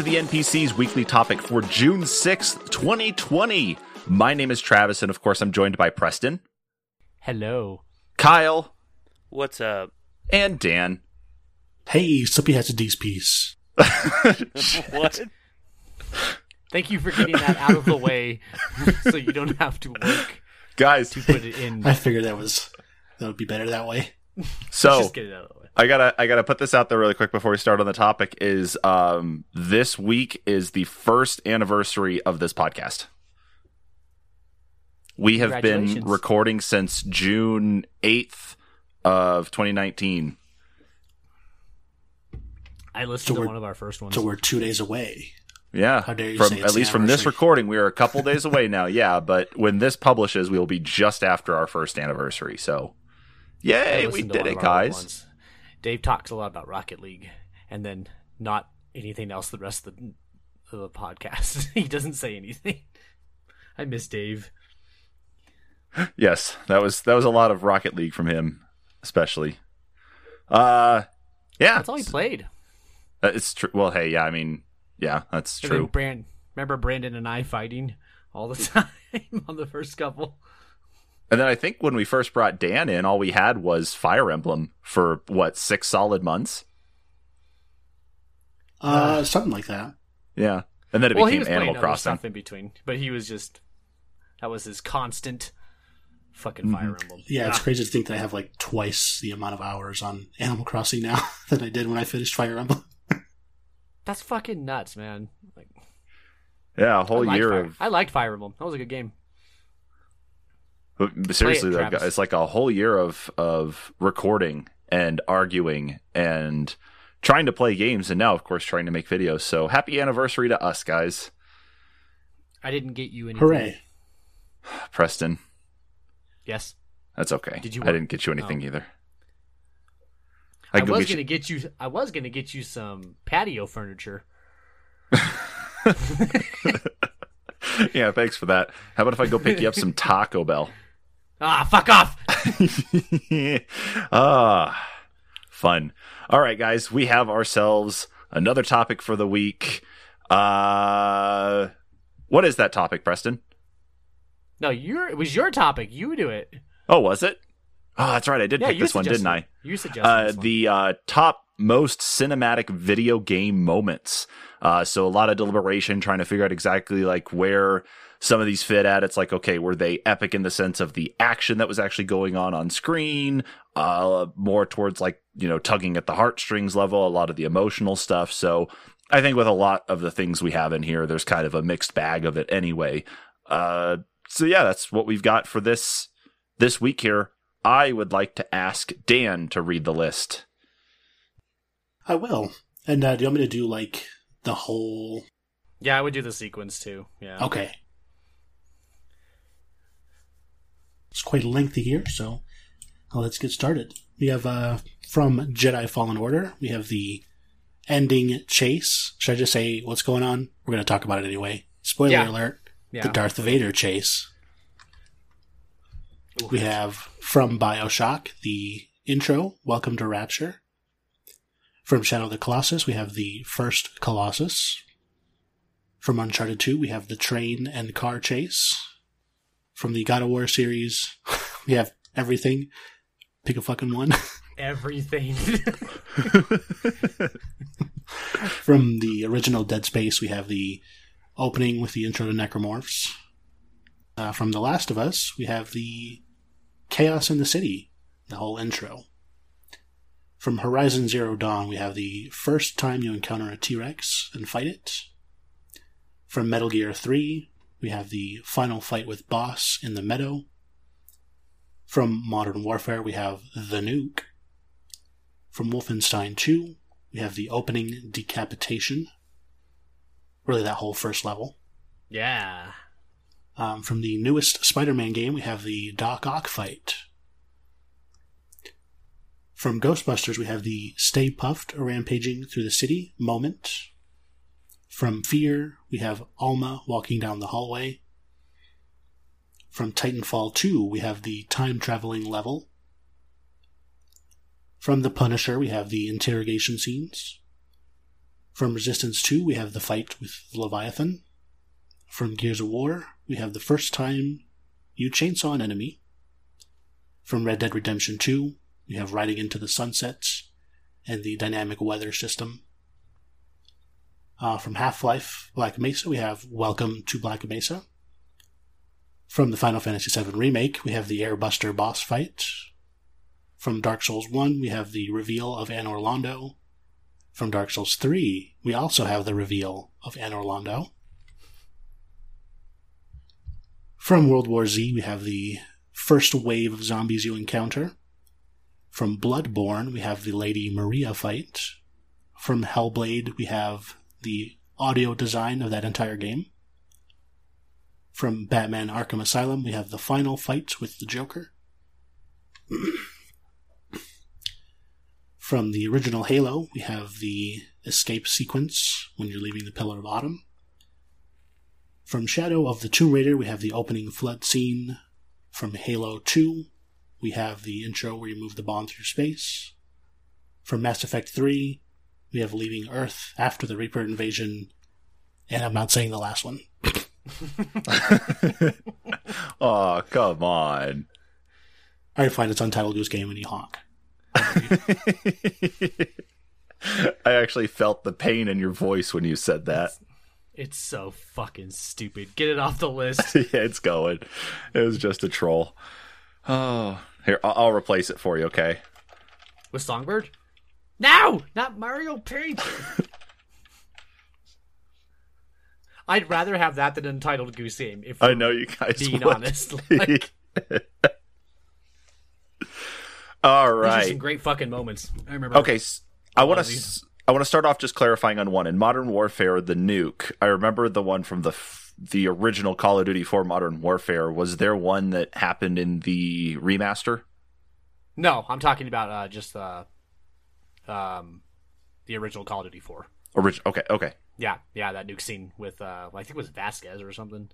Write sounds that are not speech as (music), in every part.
Welcome to the NPC's weekly topic for June 6th, 2020. My name is Travis, and of course, I'm joined by Preston, Hello. Kyle, What's up? and Dan. Hey, Slippy has a D's piece. (laughs) What? Thank you for getting that out of the way (laughs) so you don't have to work Guys, to put it in. I figured that was that would be better that way. so Just get it out of the way. I gotta I gotta put this out there really quick before we start on the topic. Is um this week is the first anniversary of this podcast. We have been recording since June eighth of 2019. I listened So to one of our first ones. So we're two days away. Yeah, How dare you from say it's at least from this recording, we are a couple days away now. (laughs) Yeah, but when this publishes, we will be just after our first anniversary. So, yay, we did it, of our guys! Dave talks a lot about Rocket League and then not anything else the rest of the, of the podcast. (laughs) he doesn't say anything. I miss Dave. Yes, that was that was a lot of Rocket League from him, especially. Uh, yeah, That's all he played. Uh, It's true. Well, hey, yeah, I mean, yeah, that's And true. Brand, remember Brandon and I fighting all the (laughs) time on the first couple? And then I think when we first brought Dan in, all we had was Fire Emblem for what six solid months. Uh, something like that. Yeah, and then it well, he became was Animal Crossing. stuff in between, but he was just that was his constant fucking Mm-hmm. Fire Emblem. Yeah, it's Ah, crazy to think that I have like twice the amount of hours on Animal Crossing now (laughs) than I did when I finished Fire Emblem. (laughs) that's fucking nuts, man. Like, Yeah, a whole year Fire- of I liked Fire Emblem. That was a good game. But seriously, though, it's like a whole year of of recording and arguing and trying to play games, and now, of course, trying to make videos. So happy anniversary to us, guys! I didn't get you anything. Hooray! (sighs) Preston, Yes, that's okay. Did you I didn't get you anything Oh. either. I, I, was gonna get you. I was gonna get you some patio furniture. (laughs) yeah, thanks for that. How about if I go pick you up some (laughs) Taco Bell? Ah, fuck off! (laughs) ah, fun. All right, guys, we have ourselves another topic for the week. Uh, what is that topic, Preston? No, your it was your topic. You do it. Oh, was it? Oh, that's right. I did Yeah, pick this one, didn't I? You suggested Uh, the uh, top most cinematic video game moments. Uh, so a lot of deliberation trying to figure out exactly like where some of these fit at. It's like, okay, were they epic in the sense of the action that was actually going on on screen? Uh, more towards like, you know, tugging at the heartstrings level, a lot of the emotional stuff. So I think with a lot of the things we have in here, there's kind of a mixed bag of it anyway. Uh, so yeah, that's what we've got for this this week here. I would like to ask Dan to read the list. I will. And uh, do you want me to do like the whole? yeah, I would do the sequence too. Yeah. Okay. It's quite lengthy here, so let's get started. We have uh, from Jedi Fallen Order. We have the ending chase. Should I just say what's going on? We're going to talk about it anyway. Spoiler Yeah. alert: Yeah. the Darth Vader chase. We have from Bioshock the intro, Welcome to Rapture. From Shadow of the Colossus, we have the first Colossus. From Uncharted 2, we have the train and car chase. From the God of War series, (laughs) we have everything. Pick a fucking one. (laughs) Everything. (laughs) From the original Dead Space, we have the opening with the intro to Necromorphs. Uh, from The Last of Us, we have the Chaos in the City, the whole intro. From Horizon Zero Dawn, we have the first time you encounter a T Rex and fight it. From Metal Gear 3, we have the final fight with Boss in the meadow. From Modern Warfare, we have The Nuke. From Wolfenstein 2, we have the opening decapitation. Really, that whole first level. yeah. Um, from the newest Spider Man game, we have the Doc Ock fight. From Ghostbusters, we have the Stay Puft Rampaging Through the City moment. From Fear, we have Alma walking down the hallway. From Titanfall 2, we have the time traveling level. From The Punisher, we have the interrogation scenes. From Resistance 2, we have the fight with Leviathan. From Gears of War, we have the first time you chainsaw an enemy. From Red Dead Redemption 2, we have Riding into the Sunsets and the dynamic weather system. Uh, from Half Life Black Mesa, we have Welcome to Black Mesa. From the Final Fantasy VII Remake, we have the Airbuster boss fight. From Dark Souls 1, we have the reveal of Anor Londo. From Dark Souls 3, we also have the reveal of Anor Londo. From World War Z, we have the first wave of zombies you encounter. From Bloodborne, we have the Lady Maria fight. From Hellblade, we have the audio design of that entire game. From Batman Arkham Asylum, we have the final fight with the Joker. From the original Halo, we have the escape sequence when you're leaving the Pillar of Autumn. From Shadow of the Tomb Raider, we have the opening flood scene. From Halo 2, we have the intro where you move the bomb through space. From Mass Effect 3, we have leaving Earth after the Reaper invasion. And I'm not saying the last one. (laughs) oh, come on. I find it's Untitled Goose Game and you honk. I actually felt the pain in your voice when you said that. It's so fucking stupid. Get it off the list. (laughs) yeah, it's going. It was just a troll. Oh, here I'll, I'll replace it for you. Okay. With Songbird? No, not Mario Paint. (laughs) I'd rather have that than Untitled Goose Game. If I know you guys. being would. honest, (laughs) like, (laughs) All are some great fucking moments. I remember. Okay, I want to. I want to start off just clarifying on one in Modern Warfare, the nuke. I remember the one from the the original Call of Duty 4 Modern Warfare. Was there one that happened in the remaster? No, I'm talking about uh, just uh, um, the original Call of Duty 4. Orig- okay, okay. Yeah, yeah, that nuke scene with uh, I think it was Vasquez or something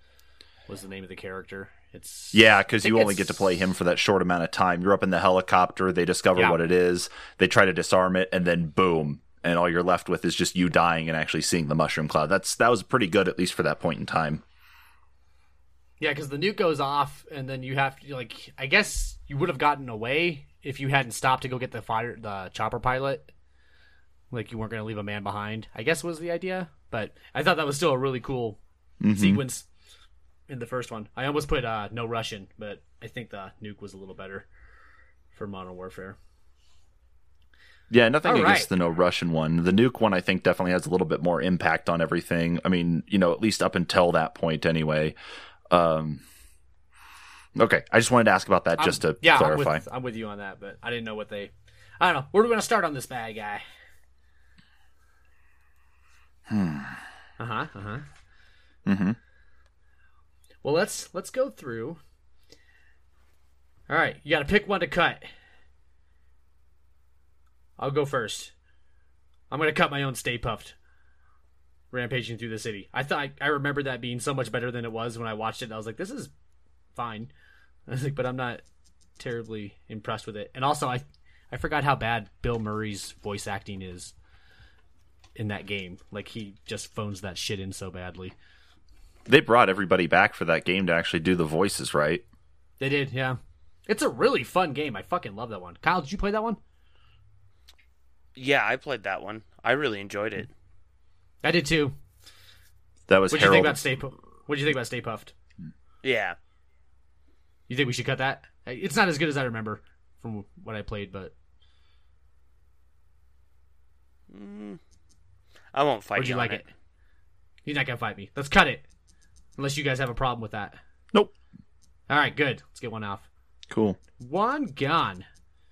was the name of the character. It's Yeah, because you only it's- get to play him for that short amount of time. You're up in the helicopter. They discover Yeah. what it is. They try to disarm it, and then boom, and all you're left with is just you dying and actually seeing the mushroom cloud. That's that was pretty good, at least for that point in time. Yeah, because the nuke goes off, and then you have to like. I guess you would have gotten away if you hadn't stopped to go get the fire, the chopper pilot. Like you weren't going to leave a man behind. I guess was the idea, but I thought that was still a really cool Mhm. sequence in the first one. I almost put uh, no Russian, but I think the nuke was a little better for Modern Warfare. Yeah, nothing All against right. the no Russian one. The nuke one, I think, definitely has a little bit more impact on everything. I mean, you know, at least up until that point, anyway. Um, okay, I just wanted to ask about that just to yeah, clarify. I'm with, I'm with you on that, but I didn't know what they. I don't know. Where do we want to start on this bad guy? Hmm. Uh huh. Uh huh. Mm hmm Well, let's let's go through. All right, you got to pick one to cut. I'll go first. I'm gonna cut my own Stay Puft. Rampaging through the city. I thought I remember that being so much better than it was when I watched it. I was like, this is fine. (laughs) I was like, but I'm not terribly impressed with it. And also, I I forgot how bad Bill Murray's voice acting is in that game. Like he just phones that shit in so badly. They brought everybody back for that game to actually do the voices, right? They did, yeah. It's a really fun game. I fucking love that one. Kyle, did you play that one? Yeah, I played that one. I really enjoyed it. I did too. That was What do you think about Stay? Pu- What do you think about Stay Puft? Yeah. You think we should cut that? It's not as good as I remember from what I played, but Mm, I won't fight would you on like it? You're not gonna fight me. Let's cut it. Unless you guys have a problem with that. Nope. All right, good. Let's get one off. Cool. One gone.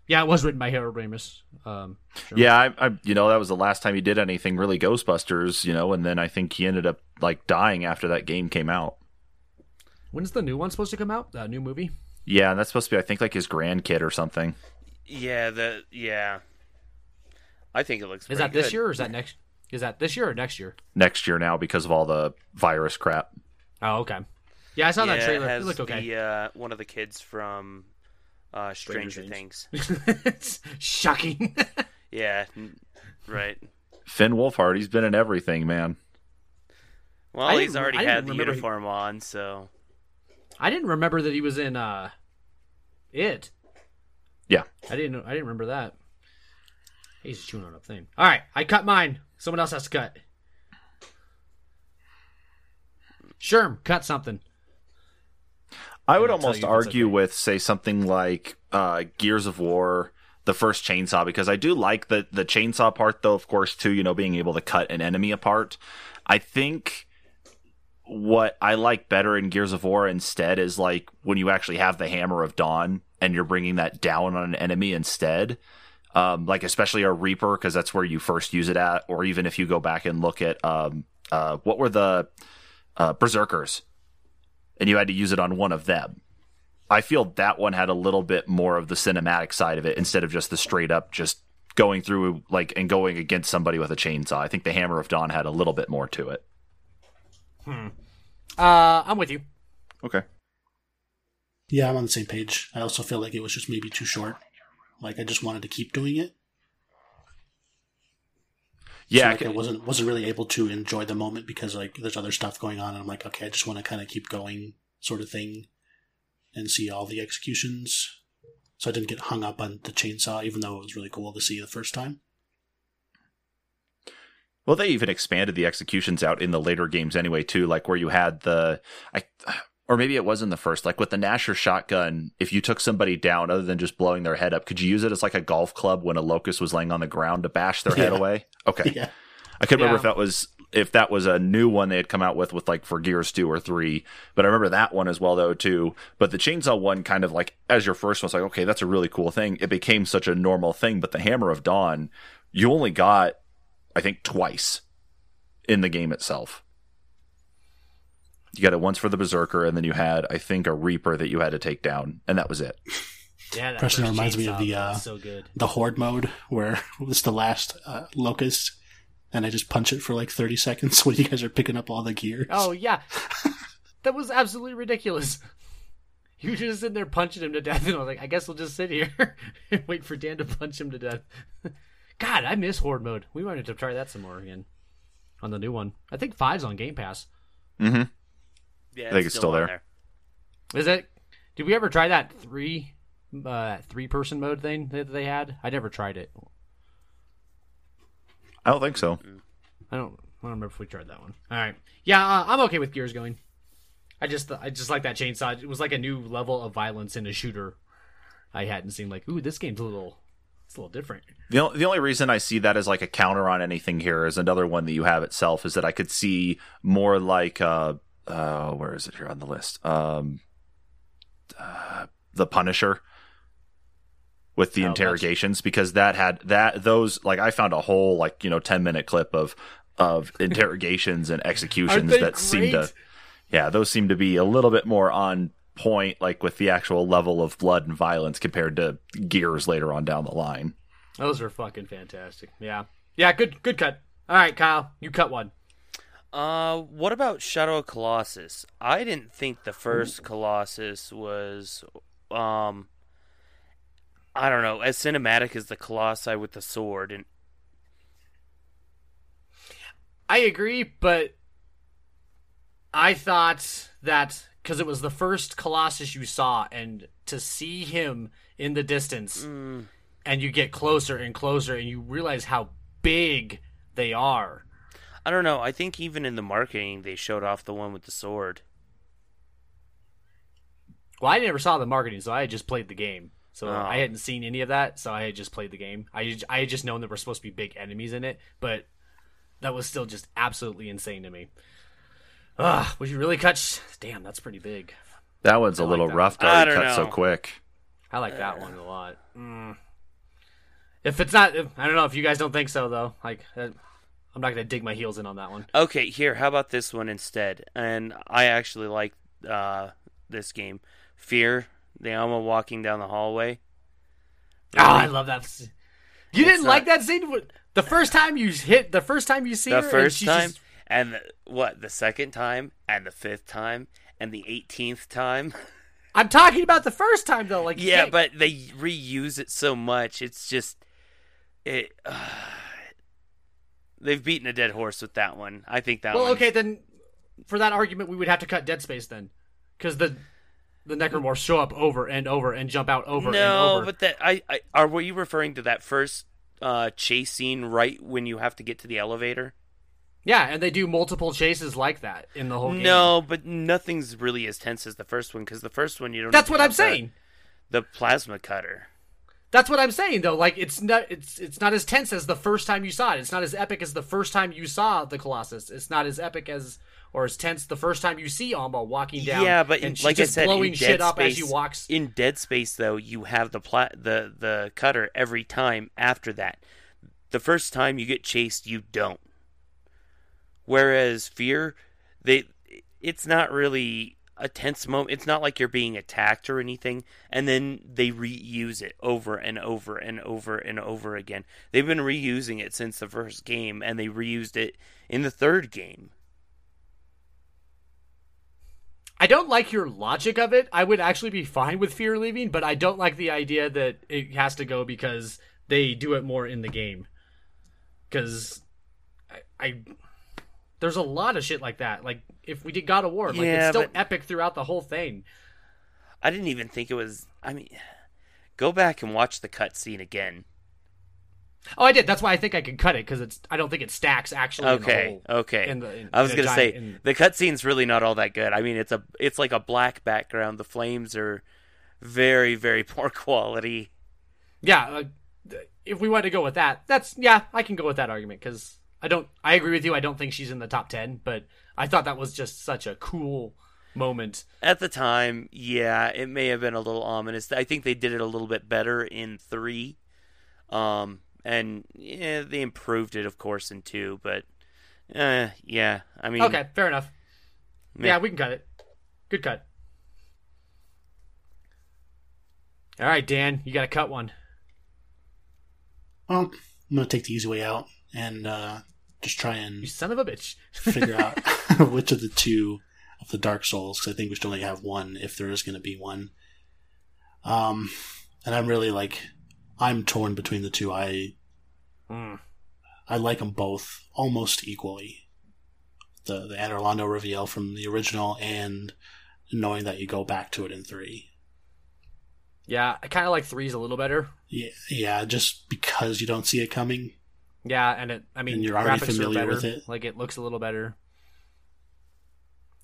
Yeah, it was written by Harold Ramis. Um, sure. Yeah, I, I, you know, that was the last time he did anything really Ghostbusters, you know, and then I think he ended up like dying after that game came out. When's the new one supposed to come out? The new movie? Yeah, and that's supposed to be, I think, like his grandkid or something. Yeah, the yeah. I think it looks. Is pretty that this good. year or is that next? Is that this year or next year? Next year now because of all the virus crap. Oh, okay. Yeah, I saw yeah, that trailer. It, It, looked okay. The, uh, one of the kids from uh, Stranger, Things. Things. it's (laughs) shocking. Yeah, right. Finn Wolfhard, he's been in everything, man. Well, I he's already had the remember he- uniform on, so I didn't remember that he was in uh, it. Yeah. I didn't. I didn't remember that. He's chewing on a thing. All right, I cut mine. Someone else has to cut. Sherm, cut something. I would almost you if it's argue with say something like uh, Gears of War, the first chainsaw, because I do like the the chainsaw part, though. Of course, too, you know, being able to cut an enemy apart. I think what I like better in Gears of War instead is like when you actually have the Hammer of Dawn and you're bringing that down on an enemy instead. Um, like especially a Reaper because that's where you first use it at, or even if you go back and look at um, uh, what were the uh, Berserkers, and you had to use it on one of them. I feel that one had a little bit more of the cinematic side of it instead of just the straight up just going through like and going against somebody with a chainsaw. I think the Hammer of Dawn had a little bit more to it. Hmm. Uh, I'm with you. Okay. Yeah, I'm on the same page. I also feel like it was just maybe too short. Like I just wanted to keep doing it. Yeah, so, I like, I can- wasn't wasn't really able to enjoy the moment because like there's other stuff going on, and I'm like, okay, I just want to kind of keep going, sort of thing, and see all the executions. So I didn't get hung up on the chainsaw, even though it was really cool to see the first time. Well, they even expanded the executions out in the later games anyway, too. Like where you had the, I, or maybe it was in the first. Like with the Gnasher shotgun, if you took somebody down other than just blowing their head up, could you use it as like a golf club when a locust was laying on the ground to bash their head Yeah. away? Okay, (laughs) Yeah, I couldn't remember if that was if that was a new one they had come out with with like for Gears two or three, but I remember that one as well though too. But the chainsaw one kind of like as your first one was like okay that's a really cool thing. It became such a normal thing, but the Hammer of Dawn you only got I think twice in the game itself. You got it once for the Berserker, and then you had I think a Reaper that you had to take down, and that was it. Yeah, that Preston first reminds me of the, uh, so good. the horde mode where (laughs) it's the last uh, locust, and I just punch it for like 30 seconds (laughs) when you guys are picking up all the gear. Oh yeah, (laughs) that was absolutely ridiculous. You were just sitting there punching him to death, and I was like, I guess we'll just sit here and wait for Dan to punch him to death. God, I miss horde mode. We might wanted to try that some more again on the new one. I think five's on Game Pass. Mm-hmm. Yeah, I think it's still on there. Is it? Did we ever try that three, uh, three person mode thing that they had? I never tried it. I don't think so. I don't. I don't remember if we tried that one. All right. Yeah, uh, I'm okay with Gears going. I just, I just like that chainsaw. It was like a new level of violence in a shooter. I hadn't seen like, ooh, this game's a little, it's a little different. The, o- the only reason I see that as like a counter on anything here is another one that you have itself is that I could see more like uh uh where is it here on the list um uh, the Punisher with the Oh, interrogations because that had that those like I found a whole like you know ten minute clip of of (laughs) interrogations and executions that seemed to yeah those seem to be a little bit more on point like with the actual level of blood and violence compared to Gears later on down the line. Those are fucking fantastic. Yeah, yeah, good, good cut. All right, Kyle, you cut one. Uh, what about Shadow of Colossus? I didn't think the first Colossus was, um, I don't know, as cinematic as the Colossi with the sword. And I agree, but I thought that because it was the first Colossus you saw, and to see him in the distance, mm, and you get closer and closer, and you realize how big they are. I don't know. I think even in the marketing, they showed off the one with the sword. Well, I never saw the marketing, so I had just played the game. So Oh. I hadn't seen any of that, so I had just played the game. I I had just known there were supposed to be big enemies in it, but that was still just absolutely insane to me. Ugh, would you really cut? Damn, that's pretty big. That one's a I like little that rough to one. I already don't cut so know. quick. I like that one a lot. Mm. If it's not, if, I don't know if you guys don't think so though. Like, uh, I'm not gonna dig my heels in on that one. Okay, here, how about this one instead? And I actually like uh, this game. Fear, the Alma walking down the hallway. Oh, I love that. You didn't not- like that scene? The first time you hit, the first time you see her, the and first she's time, just- and the, what, the second time, and the fifth time, and the 18th time. (laughs) I'm talking about the first time though. Like, Yeah, but they reuse it so much. It's just it. (sighs) They've beaten a dead horse with that one. I think that Well, okay, then for that argument, we would have to cut Dead Space then, because the the necromorphs show up over and over and jump out over and No, over. but that I, I are were you referring to that first uh, chase scene right when you have to get to the elevator? yeah, and they do multiple chases like that in the whole game. No, but nothing's really as tense as the first one because the first one you don't. that's what I'm saying. The, plasma cutter. That's what I'm saying though. Like it's not it's it's not as tense as the first time you saw it. It's not as epic as the first time you saw the Colossus. It's not as epic as or as tense the first time you see Alma walking down. yeah, but in, and she's like just I said, blowing in shit Dead up Space, as you walks. in Dead Space though, you have the pla- the the cutter every time after that. The first time you get chased, you don't. Whereas Fear, they it's not really a tense moment. It's not like you're being attacked or anything, and then they reuse it over and over and over and over again. They've been reusing it since the first game, and they reused it in the third game. I don't like your logic of it. I would actually be fine with Fear leaving, but I don't like the idea that it has to go because they do it more in the game. Because I, I there's a lot of shit like that. Like if we did God of War, like Yeah, it's still epic throughout the whole thing. I didn't even think it was. I mean, go back and watch the cutscene again. Oh, I did. That's why I think I could cut it because it's. I don't think it stacks actually. in the Okay, whole- okay. in the- in- I was in gonna giant- say in- the cutscene's really not all that good. I mean, it's a it's like a black background. The flames are very very (laughs) poor quality. yeah. Uh, if we want to go with that, that's yeah. I can go with that argument because I don't. I agree with you. I don't think she's in the top ten, but I thought that was just such a cool moment. At the time, yeah, it may have been a little ominous. I think they did it a little bit better in three, um, and yeah, they improved it, of course, in two. But uh, yeah, I mean, Okay, fair enough. meh. Yeah, we can cut it. Good cut. All right, Dan, you got to cut one. Well, I'm gonna take the easy way out and uh, just try You and son of a bitch. (laughs) figure out (laughs) which of the two of the Dark Souls, because I think we should only have one if there is going to be one. Um, and I'm really like, I'm torn between the two. I Mm. I like them both almost equally. The the Orlando reveal from the original and knowing that you go back to it in three. Yeah, I kind of like threes a little better. Yeah, yeah, just because you don't see it coming. Yeah, and it. I mean, And you're already graphics are familiar better. with it. Like it looks a little better.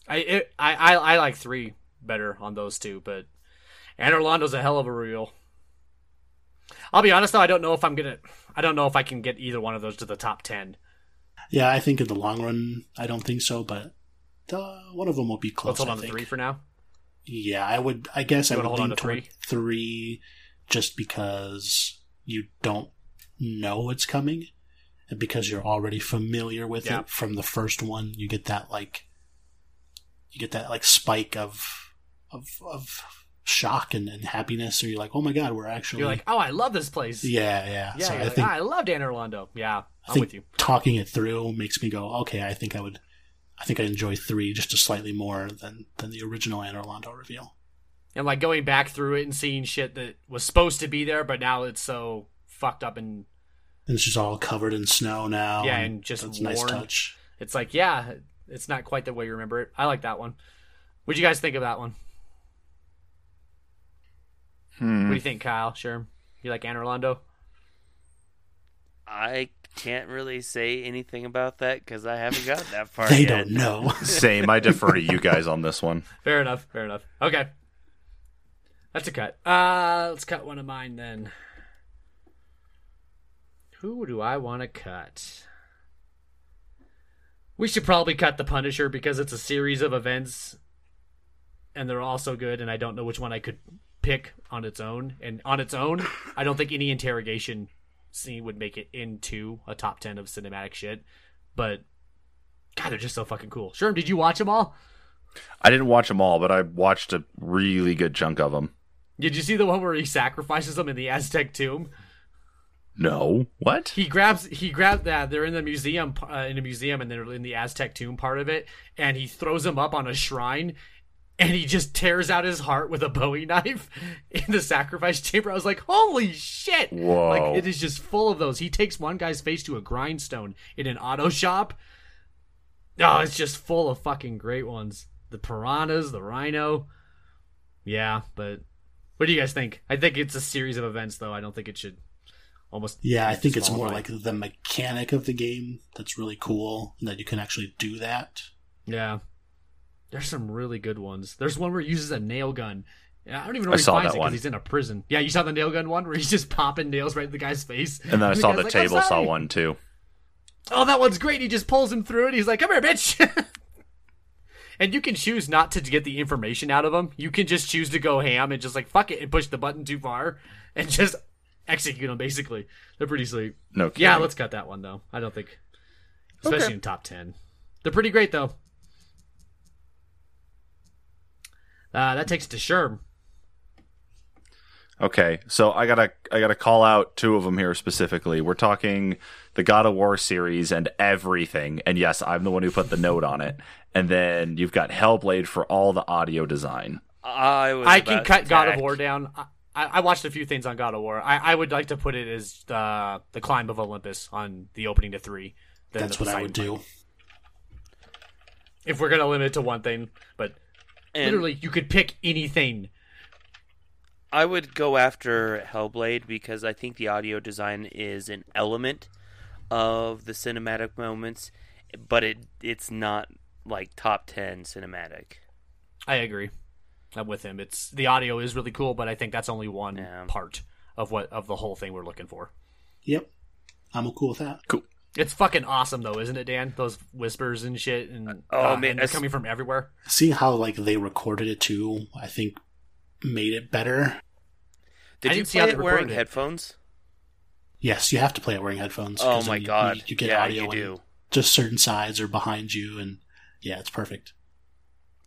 I it, I I I like three better on those two, but Anor Londo's a hell of a reveal. I'll be honest though, I don't know if I'm gonna. I don't know if I can get either one of those to the top ten. Yeah, I think in the long run, I don't think so, but uh, one of them will be close. Let's hold on to three for now. Yeah, I would. I guess You I would hold on lean to toward three, just because you don't know what's coming, because you're already familiar with Yeah. it from the first one. You get that like, you get that like spike of of of shock and, and happiness, or you're like, oh my god, we're actually You're like, oh, I love this place. yeah, yeah. yeah. so I like, think "Ah, I love Anor Londo. Yeah, I I'm think with you. talking it through makes me go, okay, I think I would, I think I enjoy three just a slightly more than than the original Anor Londo reveal. And like going back through it and seeing shit that was supposed to be there, but now it's so fucked up and And it's just all covered in snow now. Yeah, and just that's a nice touch. it's like, yeah, it's not quite the way you remember it. I like that one. What'd you guys think of that one? What Hmm. do you think, Kyle? Sure. You like Anor Londo? I can't really say anything about that because I haven't got that (laughs) far They yet. don't know. (laughs) Same. I defer to you guys on this one. (laughs) Fair enough. Fair enough. Okay. That's a cut. Uh, let's cut one of mine then. Who do I want to cut? We should probably cut the Punisher because it's a series of events, and they're all so good. And I don't know which one I could pick on its own. And on its own, I don't think any interrogation scene would make it into a top ten of cinematic shit. But God, they're just so fucking cool. Sherm, did you watch them all? I didn't watch them all, but I watched a really good chunk of them. Did you see the one where he sacrifices them in the Aztec tomb? No. What? He grabs he grabs that they're in the museum uh, in a museum and they're in the Aztec tomb part of it, and he throws them up on a shrine, and he just tears out his heart with a Bowie (laughs) knife in the sacrifice chamber. I was like, holy shit! Whoa. Like it is just full of those. He takes one guy's face to a grindstone in an auto shop. Oh, it's just full of fucking great ones. The piranhas, the rhino. Yeah, but what do you guys think? I think it's a series of events, though. I don't think it should almost. Yeah, I think it's more disqualify. like the mechanic of the game that's really cool, and that you can actually do that. Yeah. There's some really good ones. There's one where he uses a nail gun. Yeah, I don't even know I he finds it because he's in a prison. Yeah, you saw the nail gun one where he's just popping nails right in the guy's face. And then I the saw the like, table saw one too. Oh, that one's great. He just pulls him through it. He's like, "Come here, bitch." (laughs) and you can choose not to get the information out of him. You can just choose to go ham and just like fuck it and push the button too far and just execute them. Basically, they're pretty sweet. No kidding. Yeah, let's cut that one though. I don't think, especially Okay. in top ten, they're pretty great though. Uh, that takes it to Sherm. Okay, so I gotta I gotta call out two of them here specifically. We're talking the God of War series and everything, and yes, I'm the one who put the note on it. And then you've got Hellblade for all the audio design. I was. I can cut to God of. War down. I, I watched a few things on God of War. I, I would like to put it as uh, the climb of Olympus on the opening to three. That's what I would Poseidon do. fight. If we're gonna limit it to one thing, but And literally, you could pick anything. I would go after Hellblade because I think the audio design is an element of the cinematic moments, but it it's not like top ten cinematic. I agree. I'm with him. It's the audio is really cool, but I think that's only one Yeah. part of what of the whole thing we're looking for. Yep, I'm cool with that. Cool. It's fucking awesome though, isn't it, Dan? Those whispers and shit, and Oh, uh, man, and they're coming from everywhere. Seeing how like they recorded it too, I think made it better. Did I you see play how it wearing it. headphones? Yes, you have to play it wearing headphones. Oh my you- god! you, you get yeah, audio you do. just certain sides are behind you, and yeah, it's perfect.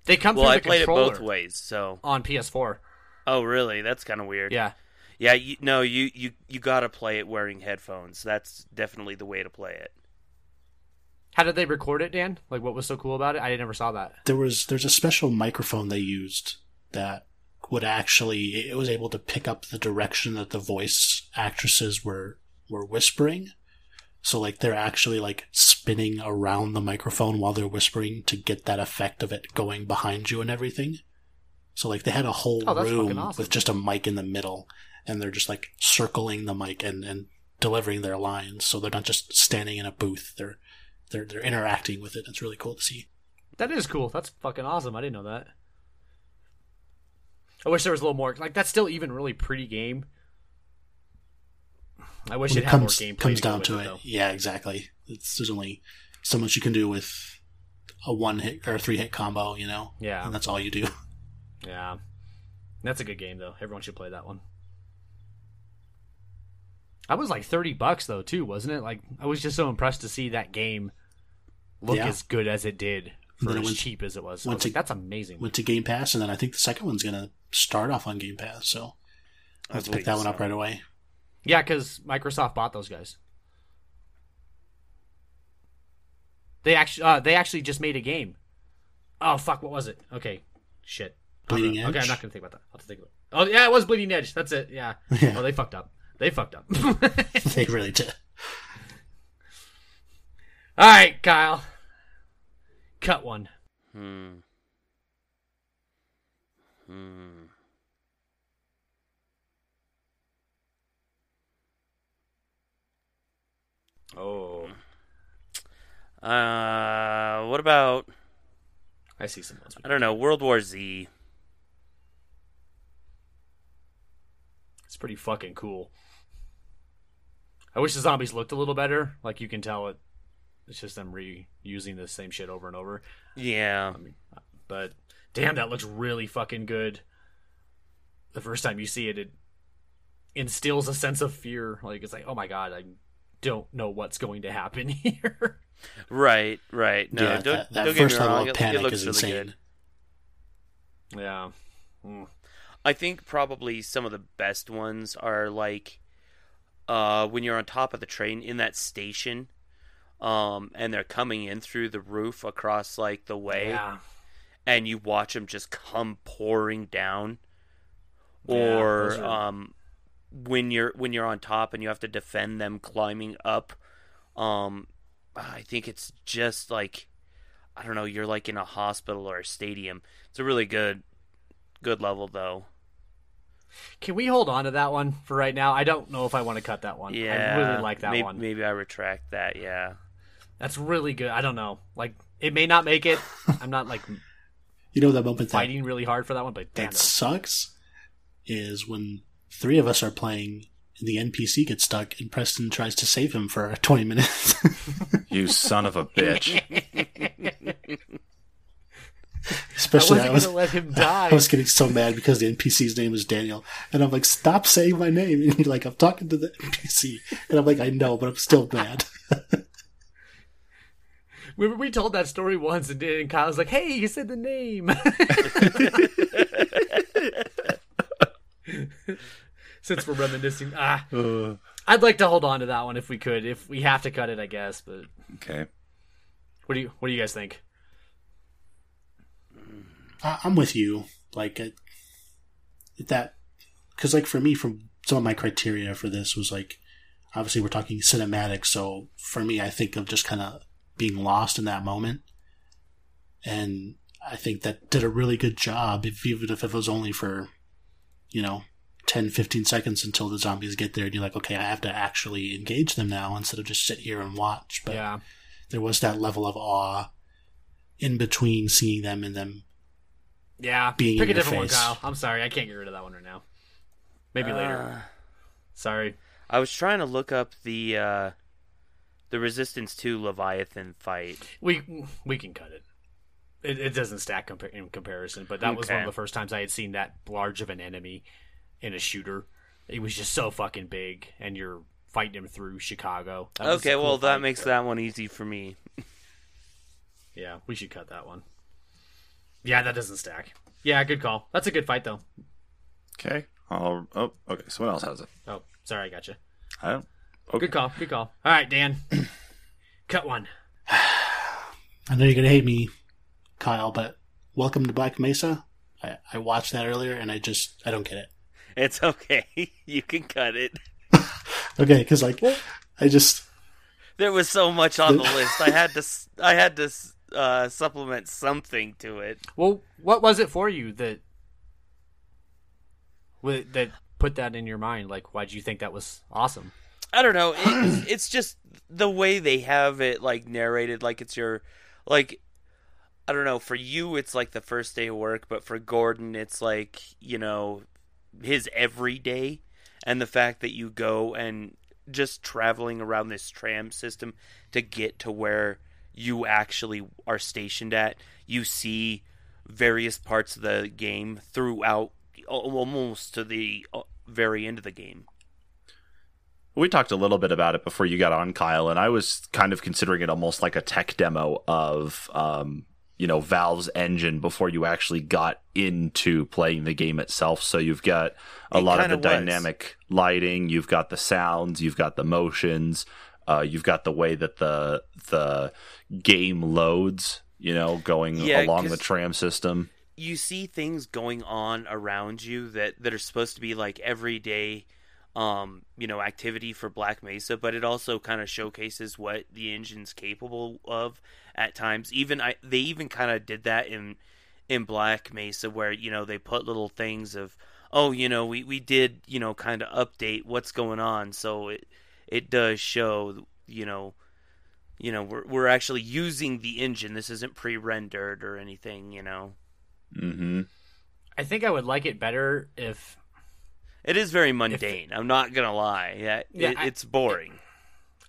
They come Well, through I the played it controller both ways, so on PS4. oh really? That's kind of weird. Yeah, Yeah, you, no, you you you gotta play it wearing headphones. That's definitely the way to play it. How did they record it, Dan? Like, what was so cool about it? I never saw that. There was there's a special microphone they used that would actually it was able to pick up the direction that the voice actresses were were whispering. So like they're actually like spinning around the microphone while they're whispering to get that effect of it going behind you and everything. So like they had a whole Oh, room awesome. with just a mic in the middle and they're just like circling the mic and, and delivering their lines. So they're not just standing in a booth. They're they're they're interacting with it. It's really cool to see. That is cool. That's fucking awesome. I didn't know that. I wish there was a little more. Like, that's still even really pretty game. I wish it it had comes more gameplay. comes to go down with to it, it, though. yeah, exactly. It's, there's only so much you can do with a one hit or three hit combo, you know. Yeah. and that's all you do. (laughs) Yeah, that's a good game though. Everyone should play that one. I was like thirty bucks though too, wasn't it? Like I was just so impressed to see that game look Yeah. as good as it did for Then as went- cheap as it was. I went was to- like, that's amazing. Went to Game Pass, and then I think the second one's gonna start off on Game Pass. So I let's pick that one so. up right away. Yeah, because Microsoft bought those guys. They actually, uh, they actually just made a game. Oh fuck! What was it? Okay, shit. Bleeding Edge. Okay, I'm not gonna think about that. I'll have to think about. It. Oh yeah, it was Bleeding Edge. That's it. Yeah. (laughs) Yeah. Oh, they fucked up. They fucked up. (laughs) (laughs) they really did. All right, Kyle. Cut one. Hmm. Hmm. Oh, Uh, what about I see some. I don't know World War Z? It's pretty fucking cool. I wish the zombies looked a little better. Like you can tell it. It's just them reusing the same shit over and over. Yeah, But damn, that looks really fucking good. The first time you see it, it instills a sense of fear. Like it's like, oh my god, I don't know what's going to happen (laughs) here. right, right. No, yeah, don't, that, that don't get first me wrong. of It, it panic looks is really insane. good. yeah. Mm. I think probably some of the best ones are like uh, when you're on top of the train in that station, um, and they're coming in through the roof across like the way, Yeah. and you watch them just come pouring down, Yeah, or those are- um, when you're when you're on top and you have to defend them climbing up. Um, I think it's just like I don't know. You're like in a hospital or a stadium. It's a really good good level though. Can we hold on to that one for right now? I don't know if I want to cut that one. Yeah, I really like that maybe, one. Maybe I retract that. Yeah. That's really good. I don't know. Like it may not make it. (laughs) I'm not like You know that moment that, fighting really hard for that one, but damn, that sucks is when three of us are playing and the NPC gets stuck and Preston tries to save him for (laughs) 20 minutes. You son of a bitch. Especially wasn't I was, gonna let him (laughs) die. I was getting so mad because the NPC's name is Daniel. And I'm like, stop saying my name. (laughs) And you're like, I'm talking to the NPC. And I'm like, I know, but I'm still mad. We, we told that story once, and, and Kyle was like, "Hey, you said the name." Since we're reminiscing, ah, Uh, I'd like to hold on to that one if we could. If we have to cut it, I guess. But okay. what do you what do you guys think? I- I'm with you. Like, it, that, because, like, for me, from some of my criteria for this was like, obviously, we're talking cinematic. So for me, I think of just kind of being lost in that moment. And I think that did a really good job, if, even if it was only for, you know, 10, 15 seconds until the zombies get there. And you're like, okay, I have to actually engage them now instead of just sit here and watch. But yeah, there was that level of awe in between seeing them and them yeah. Being Pick in a your different face. one, Kyle. I'm sorry, I can't get rid of that one right now. Maybe later. Uh, Sorry. I was trying to look up the uh, the Resistance 2 Leviathan fight. We we can cut it. It, it doesn't stack compa- in comparison, but that was one of the first times I had seen that large of an enemy in a shooter. It was just so fucking big, and you're fighting him through Chicago. That Okay, cool well that fight. makes that one easy for me. Yeah, we should cut that one. Yeah, that doesn't stack. Yeah, good call. That's a good fight though. Okay. I'll, oh, okay. Someone else has it. Oh, sorry, I got you. I don't. Okay. Good call. Good call. All right, Dan. (clears throat) cut one. (sighs) I know you're gonna hate me, Kyle, but Welcome to Black Mesa. I, I watched that earlier and I just I don't get it. It's okay. (laughs) you can cut it. Okay, because like I just There was so much on the (laughs) list. I had to I had to uh, supplement something to it. Well, what was it for you that wi- that put that in your mind? Like, why'd you think that was awesome? I don't know. It, (clears throat) it's just the way they have it like narrated, like it's your like I don't know. For you, it's like the first day of work, but for Gordon, it's like you know his everyday, and the fact that you go and just traveling around this tram system to get to where you actually are stationed at. You see various parts of the game throughout, almost to the uh, very end of the game. We talked a little bit about it before you got on, Kyle, and I was kind of considering it almost like a tech demo of, um, you know, Valve's engine before you actually got into playing the game itself. So you've got a It lot of the was. dynamic lighting, you've got the sounds, you've got the motions, uh, you've got the way that the the game loads. You know, going Yeah, along the tram system. you see things going on around you that that are supposed to be like everyday um you know activity for black mesa but it also kind of showcases what the engine's capable of at times even i they even kind of did that in in black mesa where you know they put little things of oh you know we we did you know kind of update what's going on so it it does show you know you know we're we're actually using the engine this isn't pre-rendered or anything you know hmm I think I would like it better if It is very mundane. I'm not gonna lie. Yeah, Yeah, it, I- it's boring.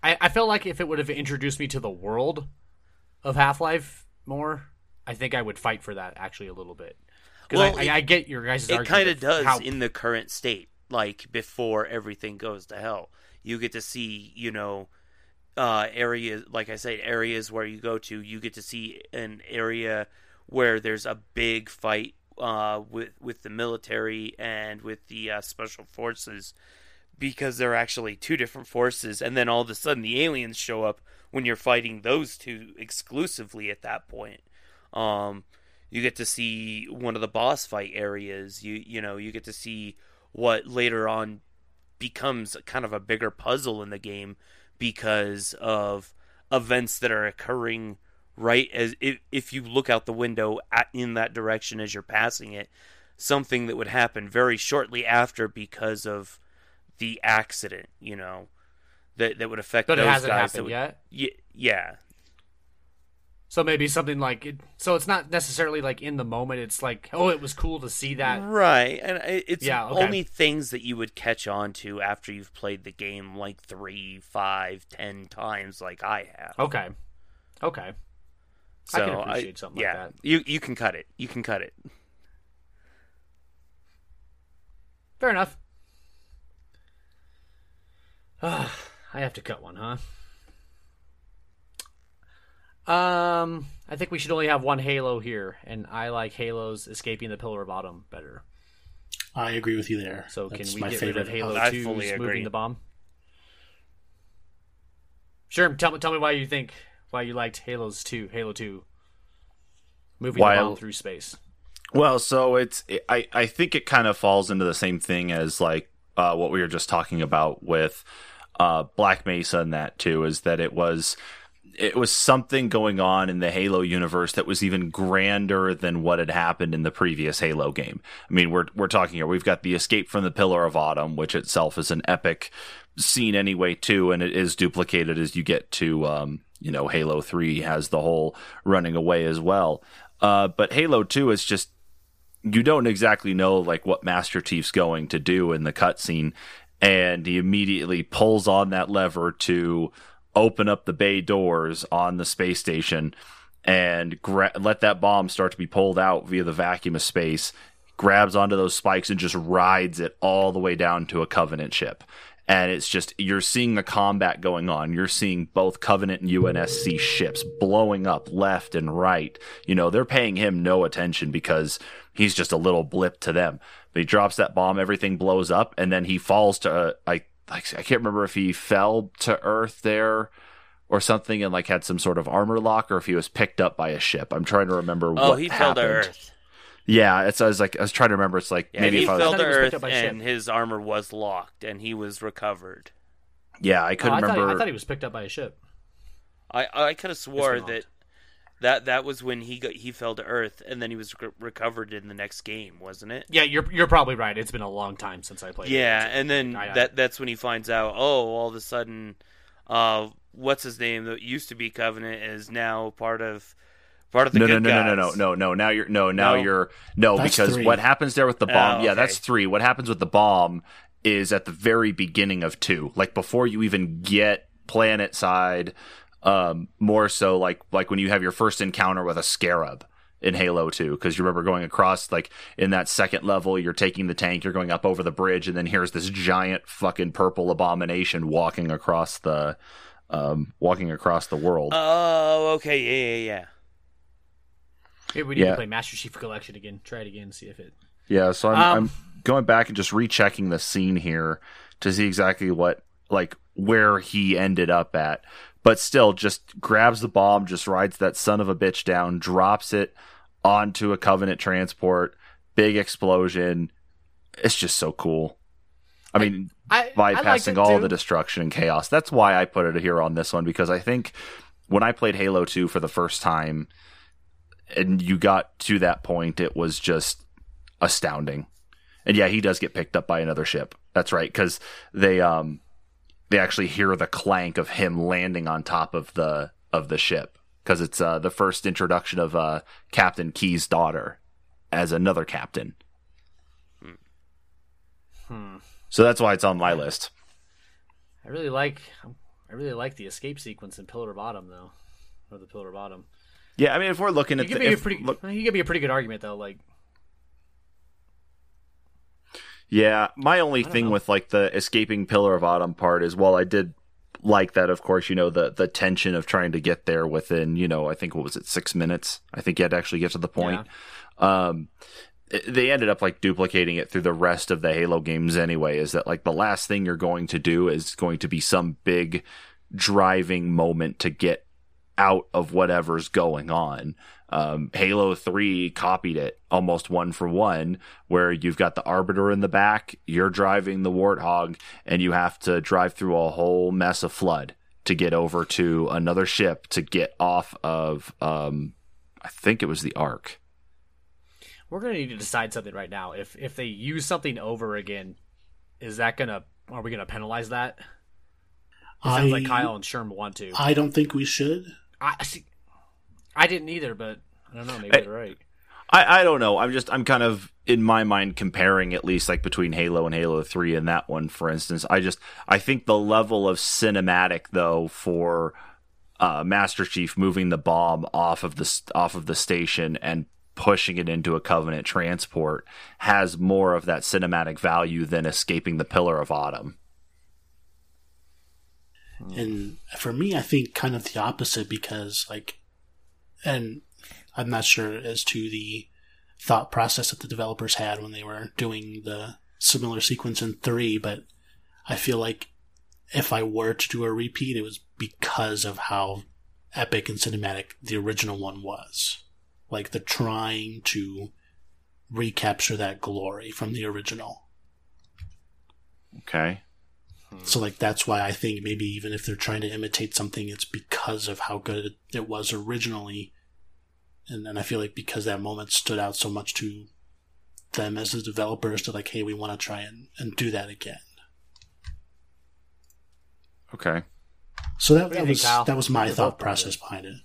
I, I felt like if it would have introduced me to the world of Half Life more, I think I would fight for that actually a little bit. Well, I, it- I, get your guys' it kind of of does how- in the current state, like before everything goes to hell. You get to see, you know, uh, areas like I said, areas where you go to. You get to see an area where there's a big fight uh, with with the military and with the uh, special forces because they're actually two different forces, and then all of a sudden the aliens show up when you're fighting those two exclusively at that point. Um, you get to see one of the boss fight areas. You you know you get to see what later on becomes kind of a bigger puzzle in the game because of events that are occurring right as if, if you look out the window at, in that direction as you're passing it something that would happen very shortly after because of the accident you know that that would affect But it those hasn't guys happened would, yet. yeah, yeah So maybe something like it, so it's not necessarily like in the moment. It's like oh, it was cool to see that. Right, and it's Yeah, okay. only things that you would catch on to after you've played the game like three, five, ten times, like I have. Okay, okay. I so can appreciate something like yeah, that. you you can cut it. You can cut it. Fair enough. I have to cut one, huh? Um, I think we should only have one Halo here, and I like Halo's escaping the Pillar of Autumn better. I agree with you there. So can we my get favorite. rid of Halo I 2's fully agree. moving the bomb? Sure. Tell me, tell me why you think why you liked Halo's two, Halo two, moving Why the bomb through space. Well, so it's I I think it kind of falls into the same thing as like uh, what we were just talking about with uh, Black Mesa and that too is that it was it was something going on in the Halo universe that was even grander than what had happened in the previous Halo game. I mean, we're we're talking here. We've got the escape from the Pillar of Autumn, which itself is an epic scene anyway too, and it is duplicated as you get to um, you know Halo Three has the whole running away as well. Uh, but Halo Two is just you don't exactly know like what Master Chief's going to do in the cutscene, and he immediately pulls on that lever to open up the bay doors on the space station and gra- let that bomb start to be pulled out via the vacuum of space. Grabs onto those spikes and just rides it all the way down to a Covenant ship. And it's just, you're seeing the combat going on. You're seeing both Covenant and UNSC ships blowing up left and right. You know, they're paying him no attention because he's just a little blip to them. But he drops that bomb, everything blows up, and then he falls to, uh, I, like, I can't remember if he fell to Earth there or something and like had some sort of armor lock or if he was picked up by a ship. I'm trying to remember Oh, what he fell to. Earth. Yeah, it's I was like I was trying to remember. It's like Yeah, maybe he if I fell was, I to thought he was picked Earth up by a and ship. his armor was locked and he was recovered. yeah, I Oh, couldn't I, thought, remember. I thought he was picked up by a ship. I I could have swore that that that was when he got he fell to Earth and then he was re- recovered in the next game, wasn't it? Yeah, you're you're probably right. It's been a long time since I played. Yeah, Halo 2. and then I- I- that that's when he finds out. Oh, all of a sudden, uh, what's his name that used to be Covenant is now part of part of the no, no, good no, no, no, no, guys. no, no. Now you're no, now No? you're no That's because three. what happens there with the bomb? Oh, Yeah, that's three. What happens with the bomb is at the very beginning of two, like before you even get planet side. Um, more so like like when you have your first encounter with a scarab in Halo 2 because you remember going across like in that second level you're taking the tank you're going up over the bridge and then here's this giant fucking purple abomination walking across the um walking across the world Oh, okay, yeah, yeah, yeah. Maybe we need Yeah. to play Master Chief Collection again. Try it again. See if it. Yeah, so I'm, Um, I'm going back and just rechecking the scene here to see exactly what, like, where he ended up at. But still, just grabs the bomb, just rides that son of a bitch down, drops it onto a Covenant transport, big explosion. It's just so cool. I mean, I I bypassing it all too. the destruction and chaos. That's why I put it here on this one because I think when I played Halo 2 for the first time and you got to that point, it was just astounding. And yeah, he does get picked up by another ship. That's right, because they um they actually hear the clank of him landing on top of the of the ship because it's uh, the first introduction of uh, Captain Keyes' daughter as another captain. Hmm. So that's why it's on my list. I really like. I really like the escape sequence in Pillar Bottom though, or the Pillar Bottom. Yeah, I mean, if we're looking You at give the, if- pretty. look, you give me a pretty good argument though. Like Yeah, my only thing know. with like the escaping Pillar of Autumn part is while I did like that, of course, you know, the the tension of trying to get there within, you know, I think what was it, six minutes? I think you had to actually get to the point. Um they ended up like duplicating it through the rest of the Halo games anyway, is that like the last thing you're going to do is going to be some big driving moment to get out of whatever's going on. Um, Halo 3 copied it almost one for one, where you've got the Arbiter in the back, you're driving the Warthog, and you have to drive through a whole mess of flood to get over to another ship to get off of, um, I think it was the Ark. We're gonna need to decide something right now. If if they use something over again, is that gonna are we gonna penalize that? It sounds like Kyle and Sherm want to. I don't think we should. I see. I didn't either, but I don't know. Maybe they're right. I, I don't know. I'm just I'm kind of in my mind comparing at least like between Halo and Halo 3 and that one for instance. I just I think the level of cinematic though for uh, Master Chief moving the bomb off of the off of the station and pushing it into a Covenant transport has more of that cinematic value than escaping the Pillar of Autumn. And for me, I think kind of the opposite because, like, and I'm not sure as to the thought process that the developers had when they were doing the similar sequence in 3, but I feel like if I were to do a repeat, it was because of how epic and cinematic the original one was. Like, the trying to recapture that glory from the original. Okay. So like that's why I think maybe even if they're trying to imitate something, it's because of how good it was originally, and then I feel like because that moment stood out so much to them as the developers, to like, hey, we want to try and, and do that again. Okay. So that, that was think, that was my You're thought both part of process it. behind it.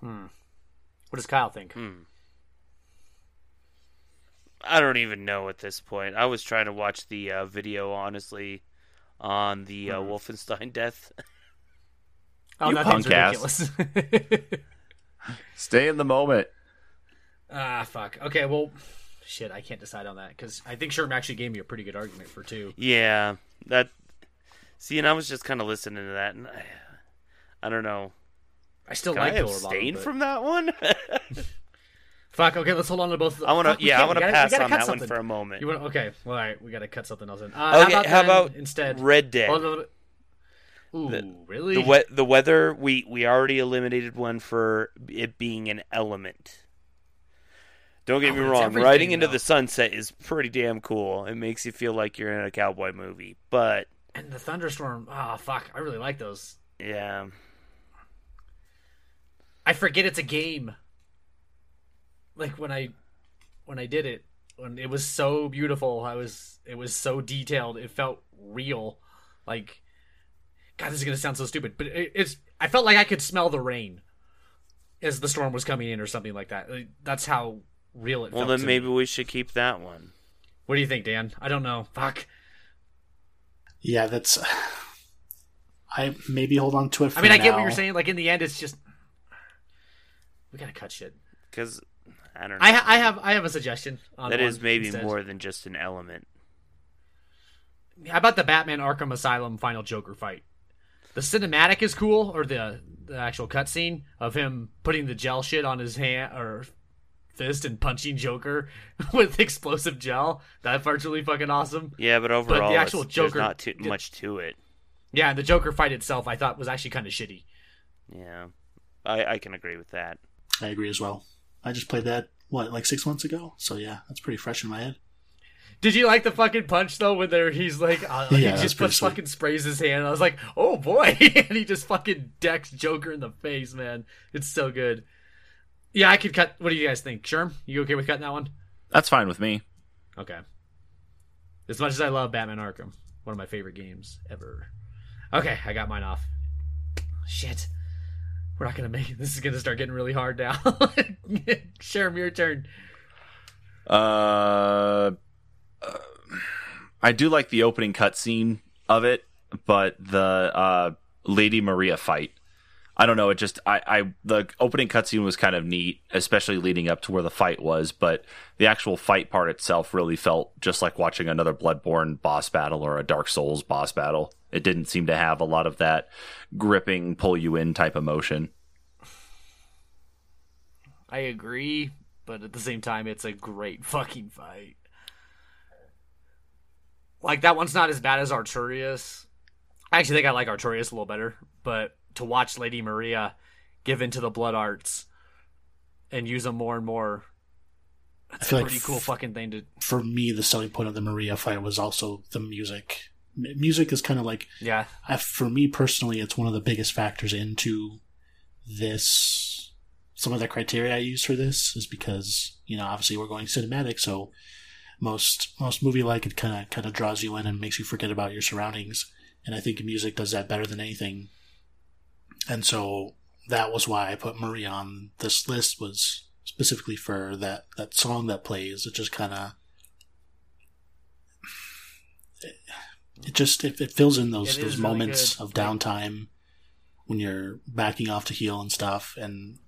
Hmm. What does Kyle think? Hmm. I don't even know at this point. I was trying to watch the uh, video, honestly, on the uh, Wolfenstein death. (laughs) Oh, You that punk ass. ridiculous. (laughs) Stay in the moment. ah, fuck. Okay, well, shit, I can't decide on that because I think Sherm actually gave me a pretty good argument for two. yeah, that. See, and I was just kind of listening to that, and I, (sighs) I don't know. I still Can like I Pillar abstain Autumn, but- from that one? (laughs) Fuck. Okay, let's hold on to both. I want to. Yeah, I want to pass on that one for a moment. You want? Okay. Well, all right. We got to cut something else in. Uh, Okay, how how about, about then instead Red Dead? Ooh, The- really? The we- the weather we we already eliminated one for it being an element. Don't get Oh, me wrong, riding into though. the sunset is pretty damn cool. It makes you feel like you're in a cowboy movie. But and the thunderstorm. Oh fuck! I really like those. yeah, I forget it's a game. Like when I when I did it, when it was so beautiful, I was it was so detailed. It felt real. Like God, this is gonna sound so stupid, but it, it's. I felt like I could smell the rain as the storm was coming in, or something like that. Like, That's how real it felt. well then to maybe me. we should keep that one. What do you think, Dan? I don't know. Fuck. Yeah, that's. I maybe hold on to it. For I mean, I get what you're saying. Like in the end, it's just we gotta cut shit. Because I don't know. I ha- I have I have a suggestion. On that maybe instead. more than just an element. How about the Batman Arkham Asylum final Joker fight? The cinematic is cool, or the the actual cutscene of him putting the gel shit on his hand or fist and punching Joker (laughs) with explosive gel. That part's really fucking awesome. Yeah, but overall, the actual it's- Joker- not too much to it. Yeah, and the Joker fight itself, I thought was actually kind of shitty. Yeah, I I can agree with that. I agree as well. I just played that what like six months ago, so yeah, that's pretty fresh in my head. Did you like the fucking punch though, when there he's like, uh, Yeah, he just puts fucking sprays his hand. I was like, oh boy, (laughs) and he just fucking decks Joker in the face, man. It's so good. Yeah, I could cut. What do you guys think, Sherm? You okay with cutting that one? That's fine with me. Okay. As much as I love Batman Arkham, one of my favorite games ever. Okay, I got mine off. Shit. We're not gonna make it. (laughs) This is gonna start getting really hard now. (laughs) Sherm, your turn. Uh, uh, I do like the opening cutscene of it, but the uh, Lady Maria fight. I don't know. It just I, I the opening cutscene was kind of neat, especially leading up to where the fight was. But the actual fight part itself really felt just like watching another Bloodborne boss battle or a Dark Souls boss battle. It didn't seem to have a lot of that gripping, pull you in type emotion. I agree, but at the same time, it's a great fucking fight. Like that one's not as bad as Artorias, I actually think I like Artorias a little better, but to watch Lady Maria give into the blood arts and use them more and more, that's a feel like pretty cool f- fucking thing to. For me, the selling point of the Maria fight was also the music. Music is kind of like Yeah, I, for me personally, it's one of the biggest factors into this. Some of the criteria I use for this is because you know obviously we're going cinematic, so most most movie like it kind of kind of draws you in and makes you forget about your surroundings, and I think music does that better than anything. And so that was why I put Marie on this list was specifically for that that song that plays. It just kind of it just it, it fills in those It those is really moments of downtime when you're backing off to heal and stuff and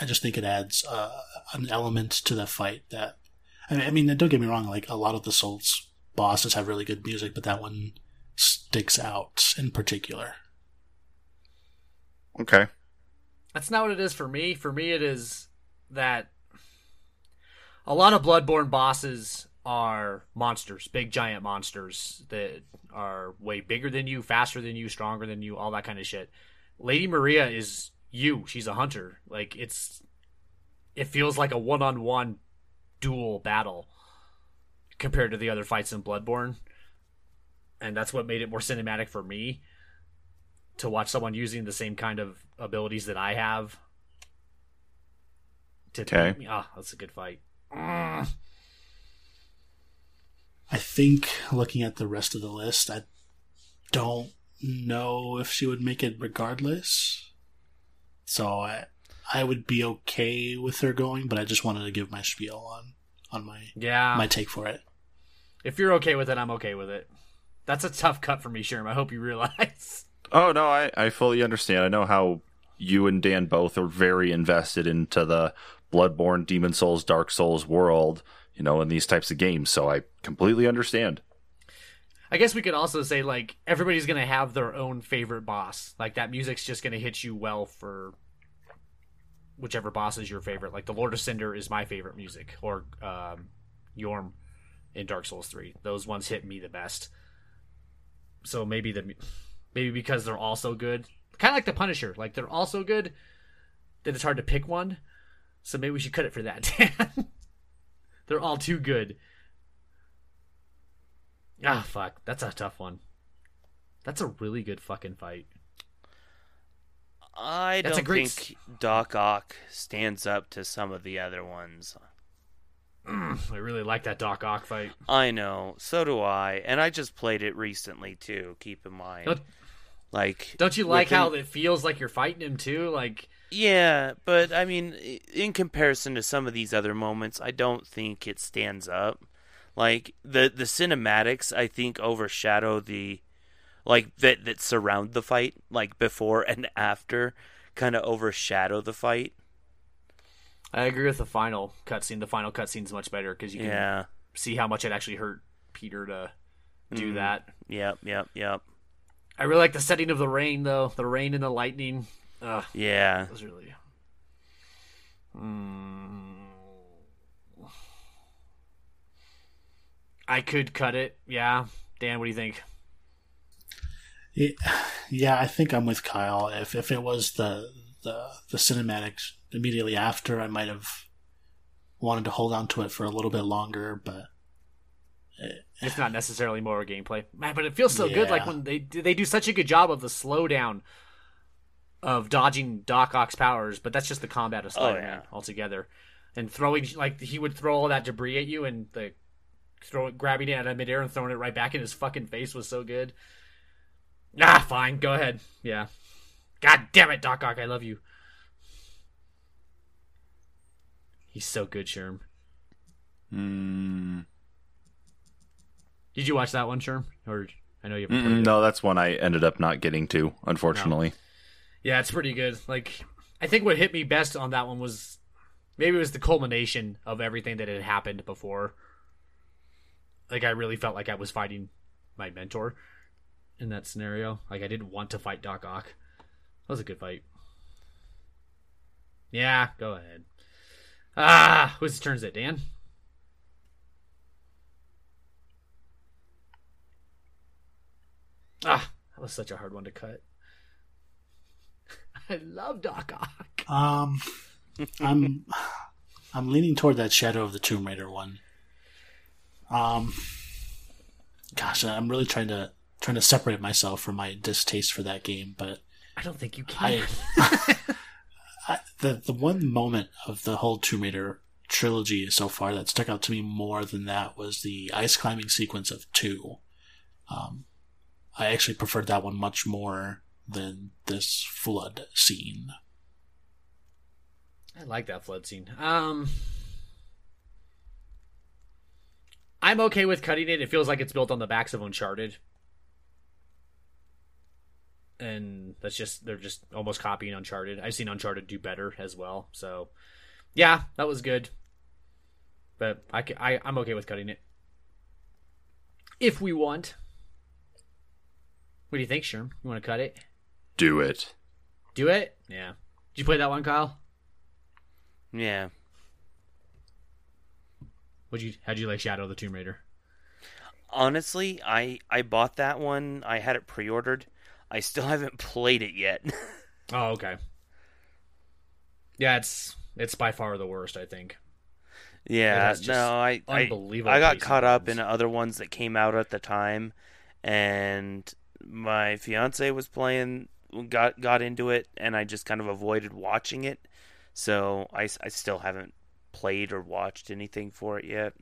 i just think it adds uh, an element to the fight that I mean, I mean don't get me wrong like a lot of the souls bosses have really good music but that one sticks out in particular Okay. that's not what it is for me. For me, it is that a lot of Bloodborne bosses are monsters, big giant monsters that are way bigger than you, faster than you, stronger than you, all that kind of shit. Lady Maria is you. She's a hunter. Like it's it feels like a one-on-one duel battle compared to the other fights in Bloodborne. And that's what made it more cinematic for me to watch someone using the same kind of abilities that I have. To Okay. me. Ah, that's a good fight. Mm. I think looking at the rest of the list i don't know if she would make it regardless so i i would be okay with her going but i just wanted to give my spiel on on my Yeah. my take for it If you're okay with it, I'm okay with it. That's a tough cut for me, Sherm. I hope you realize. (laughs) Oh no, I, I fully understand. I know how you and Dan both are very invested into the Bloodborne, Demon Souls, Dark Souls world, you know, in these types of games, so I completely understand. I guess we could also say like everybody's gonna have their own favorite boss. Like that music's just gonna hit you well for whichever boss is your favorite. Like the Lord of Cinder is my favorite music, or um, Yhorm in Dark Souls Three. Those ones hit me the best. So maybe the maybe because they're all so good, kind of like the Punisher. Like they're all so good that it's hard to pick one. So maybe we should cut it for that, (laughs) Dan. They're all too good. Ah, fuck. That's a tough one. That's a really good fucking fight. I That's don't great think Doc Ock stands up to some of the other ones. I really like that Doc Ock fight. I know, so do I, and I just played it recently too. Keep in mind, Don't, like, don't you like within- how it feels like you're fighting him too? Like, Yeah, but I mean, in comparison to some of these other moments, I don't think it stands up. Like the the cinematics, I think overshadow the like that that surround the fight, like before and (laughs) after, kind of overshadow the fight. I agree with the final cutscene. The final cutscene's much better because you can Yeah. see how much it actually hurt Peter to do Mhm. that. Yep. Yep. Yep. I really like the setting of the rain though. The rain and the lightning. Ugh, Yeah. that was really. Mm. I could cut it. Yeah, Dan, what do you think? Yeah, I think I'm with Kyle. If if it was the the the cinematics immediately after, I might have wanted to hold on to it for a little bit longer. But It's not necessarily more gameplay, man, but it feels so good. Like when they they do such a good job of the slowdown of dodging Doc Ock's powers, but that's just the combat of Oh, Spider-Man yeah. altogether. And throwing like he would throw all that debris at you, and the throw grabbing it out of midair and throwing it right back in his fucking face was so good. Ah, fine, go ahead. Yeah. God damn it, Doc Ock, I love you. He's so good, Sherm. Mm, Did you watch that one, Sherm? Or I know you haven't played it. no, that's one I ended up not getting to, unfortunately. Yeah, it's pretty good. Like, I think what hit me best on that one was maybe it was the culmination of everything that had happened before. Like, I really felt like I was fighting my mentor in that scenario. Like, I didn't want to fight Doc Ock. That was a good fight. Yeah, go ahead. Ah, whose turn is it, Dan? Ah, That was such a hard one to cut. (laughs) I love Doc Ock. Um, I'm I'm leaning toward that Shadow of the Tomb Raider one. Um, gosh, I'm really trying to trying to separate myself from my distaste for that game, but I don't think you can. I, (laughs) I the the one moment of the whole Tomb Raider trilogy so far that stuck out to me more than that was the ice climbing sequence of two. Um, I actually preferred that one much more than this flood scene. I like that flood scene. Um, I'm okay with cutting it. It feels like it's built on the backs of Uncharted, and that's just they're just almost copying Uncharted. I've seen Uncharted do better as well. So, yeah, that was good. But I, I I'm okay with cutting it if we want. What do you think, Sherm? You want to cut it? Do it. Do it? Yeah. Did you play that one, Kyle? Yeah. Would you? How'd you like Shadow of the Tomb Raider? Honestly, I I bought that one. I had it pre-ordered. I still (laughs) haven't played it yet. (laughs) Oh, okay. Yeah, it's it's by far the worst. I think. Yeah, no, I I, unbelievable I got pacing caught up in other ones that came out at the time, and my fiance was playing, got got into it, and I just kind of avoided watching it. So I, I still haven't played or watched anything for it yet.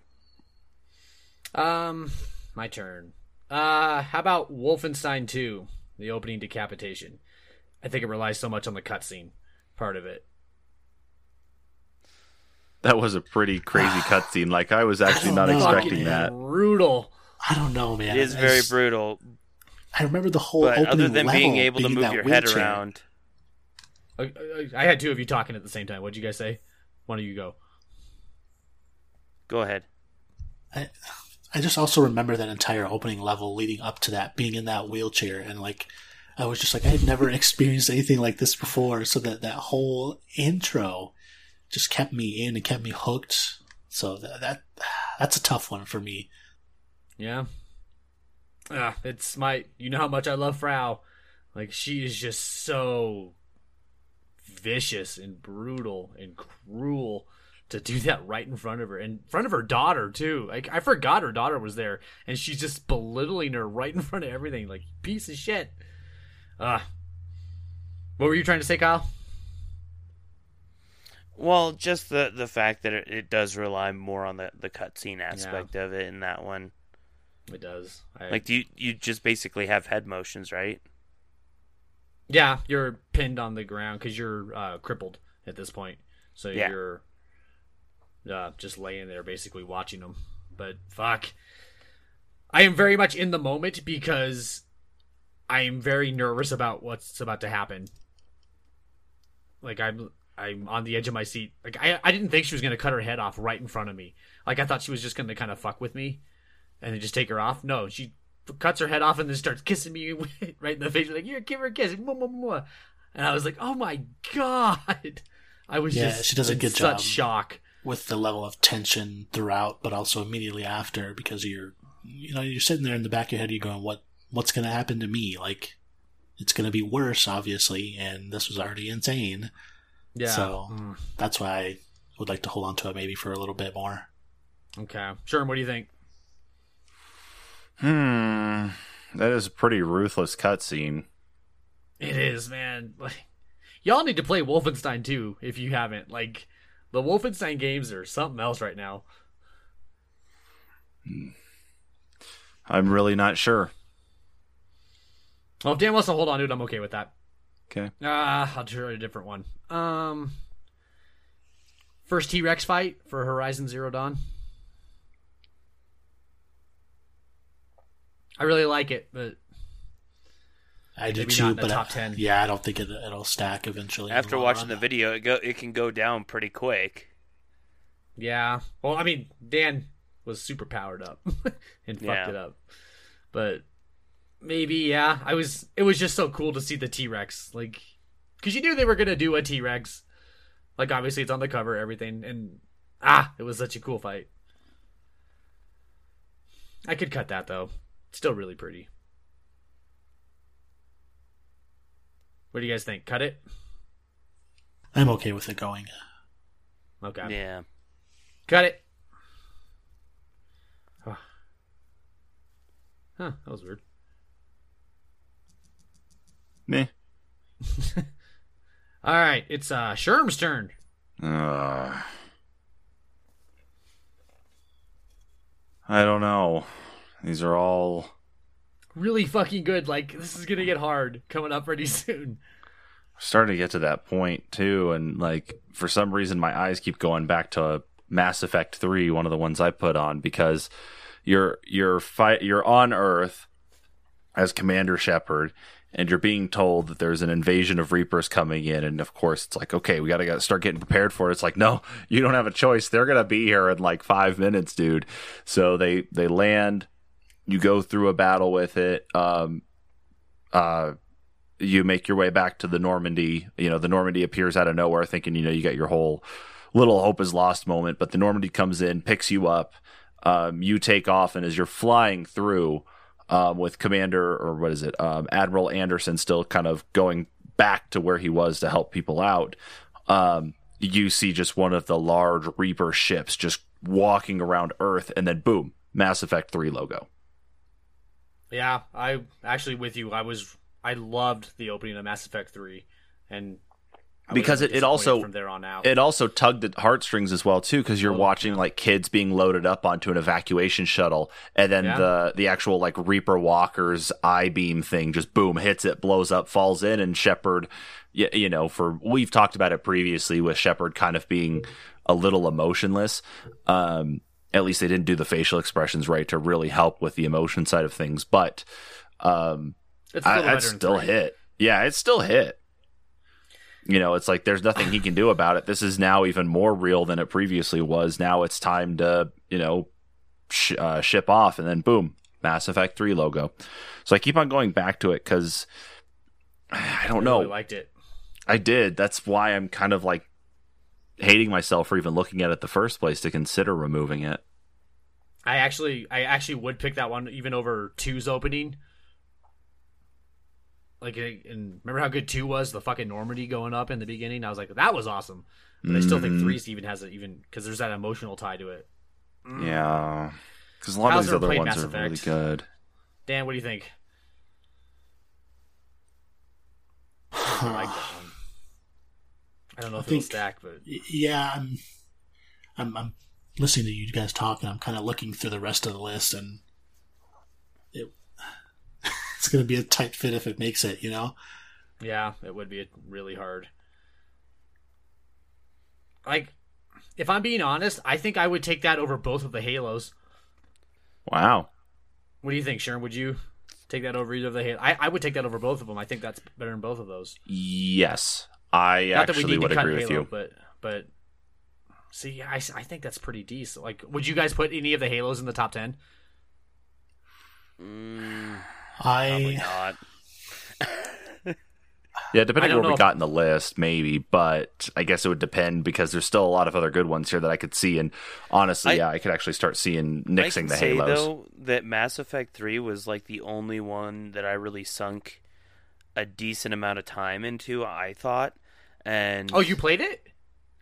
Um, my turn. Uh, how about Wolfenstein 2, the opening decapitation? I think it relies so much on the cutscene part of it. That was a pretty crazy (sighs) cutscene. Like I was actually not don't know. expecting Fucking that. brutal. I don't know, man. It is very brutal, I remember the whole but opening other than being level able to being move that your head wheelchair. around, I, I, I had two of you talking at the same time. What'd you guys say? One of you go. go ahead. I, I just also remember that entire opening level leading up to that being in that wheelchair and like I was just like I had never (laughs) experienced anything like this before so that that whole intro just kept me in and kept me hooked so that, that that's a tough one for me Yeah. Ah, it's my. You know how much I love Frau. Like she is just so vicious and brutal and cruel to do that right in front of her, in front of her daughter too. Like I forgot her daughter was there, and she's just belittling her right in front of everything. Like piece of shit. Ah. what were you trying to say, Kyle? Well, just the the fact that it, it does rely more on the the cutscene aspect of it in that one. It does. I, Like, do you you just basically have head motions, right? Yeah, you're pinned on the ground because you're uh, crippled at this point. So Yeah. you're uh, just laying there, basically watching them. But fuck, I am very much in the moment because I am very nervous about what's about to happen. Like I'm, I'm on the edge of my seat. Like I, I didn't think she was gonna cut her head off right in front of me. Like I thought she was just gonna kind of fuck with me, and then just take her off. No, she cuts her head off and then starts kissing me (laughs) right in the face. Like, "Here, give her a kiss." And I was like, "Oh my god!" (laughs) I was Yeah, just she does a good such job. shock. with the level of tension throughout but also immediately after because you're you know you're sitting there in the back of your head you're going what what's going to happen to me like it's going to be worse obviously and this was already insane Yeah. So- Mm. that's why I would like to hold on to it maybe for a little bit more Okay. Sure. What do you think? Hmm. That is a pretty ruthless cutscene. It is, man. (laughs) Like, y'all need to play Wolfenstein 2 if you haven't. Like, the Wolfenstein games are something else right now. I'm really not sure. Well, if Dan wants to hold on to it, I'm okay with that. Okay. Ah, I'll try a different one. Um, first T Rex fight for Horizon Zero Dawn. I really like it, but I do too not in the but top I- 10. yeah I don't think it, it'll stack eventually After long watching the video, it go it can go down pretty quick. yeah. Well, I mean, Dan was super powered up (laughs) and fucked Yeah. it up, but maybe yeah. I was. It was just so cool to see the T Rex, like, because you knew they were gonna do a T Rex. Like, obviously, it's on the cover, everything, and ah, it was such a cool fight. I could cut that though. Still really pretty. What do you guys think? Cut it? I'm okay with it going. Okay. Yeah. Cut it. Huh. Huh, that was weird. Meh. (laughs) All right, it's uh Sherm's turn. Uh, I don't know. These are all Really fucking good. Like this is gonna get hard coming up pretty (laughs) soon. starting to get to that point too, and like for some reason my eyes keep going back to Mass Effect Three, one of the ones I put on, because you're you're fight you're on Earth as Commander Shepard, and you're being told that there's an invasion of Reapers coming in, and of course it's like, okay, we got to start getting prepared for it. It's like, no, you don't have a choice. They're gonna be here in like five minutes, dude. So they they land. You go through a battle with it. Um, uh, you make your way back to the Normandy. You know, the Normandy appears out of nowhere, thinking you know you got your whole little hope is lost moment. But the Normandy comes in, picks you up. Um, you take off, and as you're flying through, um, with Commander or what is it, um, Admiral Anderson still kind of going back to where he was to help people out. Um, you see just one of the large Reaper ships just walking around Earth, and then boom, Mass Effect Three logo. Yeah, I actually with you. I was I loved the opening of Mass Effect Three, and I Because it- it also- from there on out. It also tugged at heartstrings as well too, because you're Oh, watching like kids being loaded up onto an evacuation shuttle, and then Yeah. the the actual like Reaper Walker's I beam thing just boom hits it, blows up, falls in, and Shepard, you, you know, for we've talked about it previously with Shepard kind of being a little emotionless. Um, at least they didn't do the facial expressions right to really help with the emotion side of things, but um, it's little I, still hit. Yeah, it's still hit. You know, it's like there's nothing he can do about it. This is now even more real than it previously was. Now it's time to, you know, sh- uh, ship off, and then boom, Mass Effect 3 logo. So I keep on going back to it because (sighs) I don't I know. I liked it. I did. That's why I'm kind of like hating myself for even looking at it the first place to consider removing it. I actually, I actually would pick that one even over two's opening. Like, and remember how good two was? The fucking Normandy going up in the beginning. I was like, that was awesome. But I still think Mhm. three's even has it even because there's that emotional tie to it. Yeah. Because a lot Kyle's of these other ones Mass are really good. Dan, what do you think? (sighs) I like that one. I don't know I if it'll think- stack, but yeah, I'm, I'm, I'm listening to you guys talk, and I'm kind of looking through the rest of the list, and it, (laughs) it's going to be a tight fit if it makes it. You know, yeah, it would be really hard. Like, if I'm being honest, I think I would take that over both of the Halos. Wow. What do you think, Sharon? Would you take that over either of the Halos? I, I would take that over both of them. I think that's better than both of those. Yes. I Not that we actually need would to cut agree with Halo, you. but but see, I, I think that's pretty decent. Like, would you guys put any of the Halos in the top ten? Mm, probably (laughs) not. (laughs) Yeah, depending on where know we if- got in the list, maybe, but I guess it would depend because there's still a lot of other good ones here that I could see. And honestly, I- yeah, I could actually start seeing I nixing can the say Halos. though that Mass Effect Three was like the only one that I really sunk a decent amount of time into. I thought, and Oh, you played it?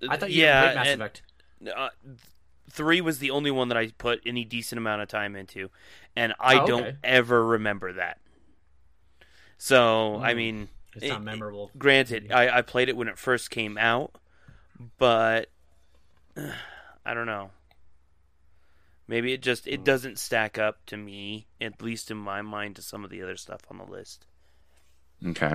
I thought you yeah, played Mass and, Effect. uh, three was the only one that I put any decent amount of time into, and I Oh, don't ever remember that. So I Mm. mean, It's not it- memorable. granted, I, I played it when it first came out, but (sighs) I don't know. Maybe it just it doesn't stack up to me, at least in my mind, to some of the other stuff on the list. Okay.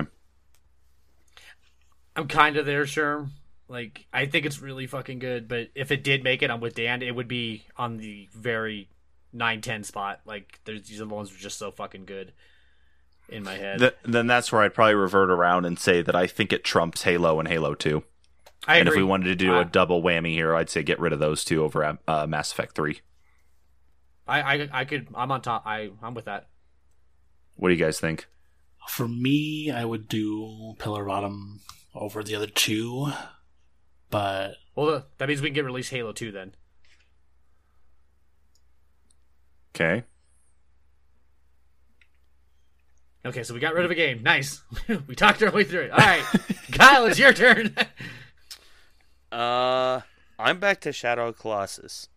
I'm kind of there, sure. Like, I think it's really fucking good, but if it did make it, I'm with Dan. It would be on the very 9-10 spot. Like, there's, these other ones are just so fucking good in my head. Th- then that's where I'd probably revert around and say that I think it trumps Halo and Halo 2. I and if we wanted to do a double whammy here, I'd say get rid of those two over uh, Mass Effect 3. I, I, I could. I'm on top. I, I'm with that. What do you guys think? For me, I would do Pillar Bottom over the other two, but Well, that means we can get released Halo 2 then. Okay. Okay, so we got rid of a game. Nice. (laughs) we talked our way through it. All right, (laughs) Kyle, it's your turn. (laughs) Uh, I'm back to Shadow of Colossus.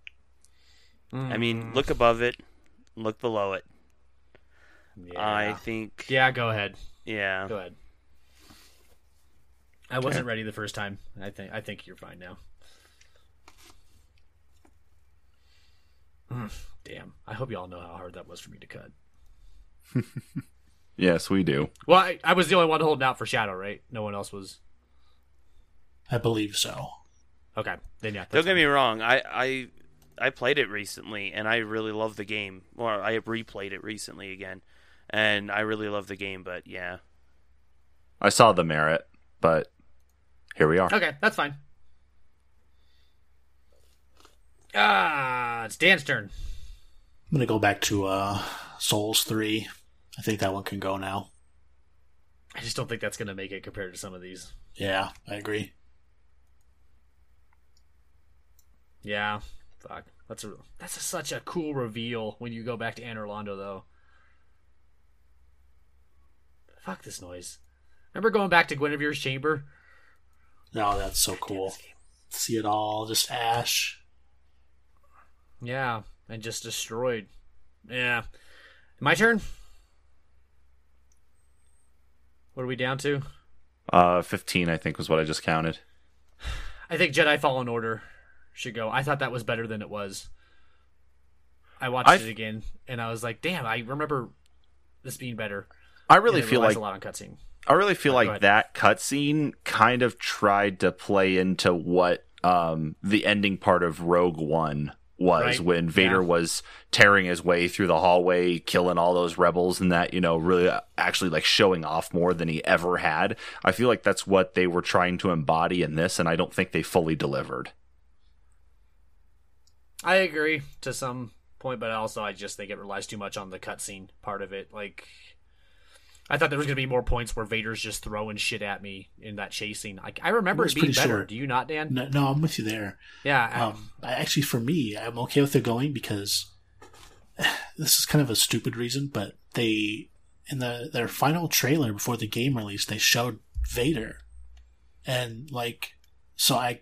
I mean, look above it, look below it. I think, yeah, go ahead. yeah. Go ahead. I wasn't ready the first time. I think I think you're fine now. Mm, Damn. I hope you all know how hard that was for me to cut. (laughs) Yes, we do. Well, I, I was the only one holding out for Shadow, right? No one else was. I believe so. Okay, then yeah. Don't that's get me wrong. I, I I played it recently, and I really love the game. Or I have replayed it recently again, and I really love the game. But yeah, I saw the merit, but here we are. Okay, that's fine. Ah, it's Dan's turn. I'm gonna go back to uh, Souls three. I think that one can go now. I just don't think that's gonna make it compared to some of these. Yeah, I agree. Yeah, fuck. That's a that's a, such a cool reveal when you go back to Anor Londo, though. Fuck this noise. Remember going back to Gwynevere's chamber? No, that's so cool. See it all, just ash. Yeah, and just destroyed. Yeah. My turn. What are we down to? Uh, 15, I think, was what I just counted. I think Jedi Fallen Order should go. I thought that was better than it was. I watched I- it again, and I was like, "Damn, I remember this being better." I really feel like a lot on cutscene. I really feel like that cutscene kind of tried to play into what um, the ending part of Rogue One was Right. when Vader Yeah. was tearing his way through the hallway, killing all those rebels, and that you know really actually like showing off more than he ever had. I feel like that's what they were trying to embody in this, and I don't think they fully delivered. I agree to some point, but also I just think it relies too much on the cutscene part of it. Like, I thought there was gonna be more points where Vader's just throwing shit at me in that chasing. Like, I remember I it being better. sure. Do you not, Dan? No, no, I'm with you there. Yeah. Um, I, actually, for me, I'm okay with it going because (sighs) this is kind of a stupid reason, but they in the their final trailer before the game release, they showed Vader, and like, so I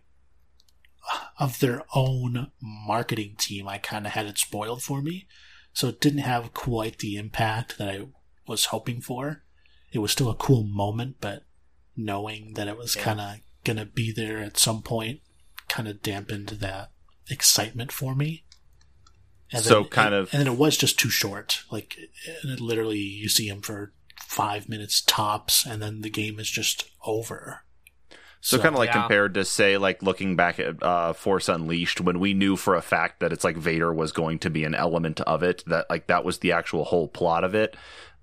(sighs) of their own marketing team, I kind of had it spoiled for me, so it didn't have quite the impact that I was hoping for. It was still a cool moment, but knowing that it was Yeah. kind of gonna be there at some point kind of dampened that excitement for me. And So kind of- and then it was just too short. Like, and it literally, you see him for five minutes tops, and then the game is just over. So, So- kind of like Yeah. compared to say like looking back at uh, Force Unleashed when we knew for a fact that it's like Vader was going to be an element of it that like that was the actual whole plot of it.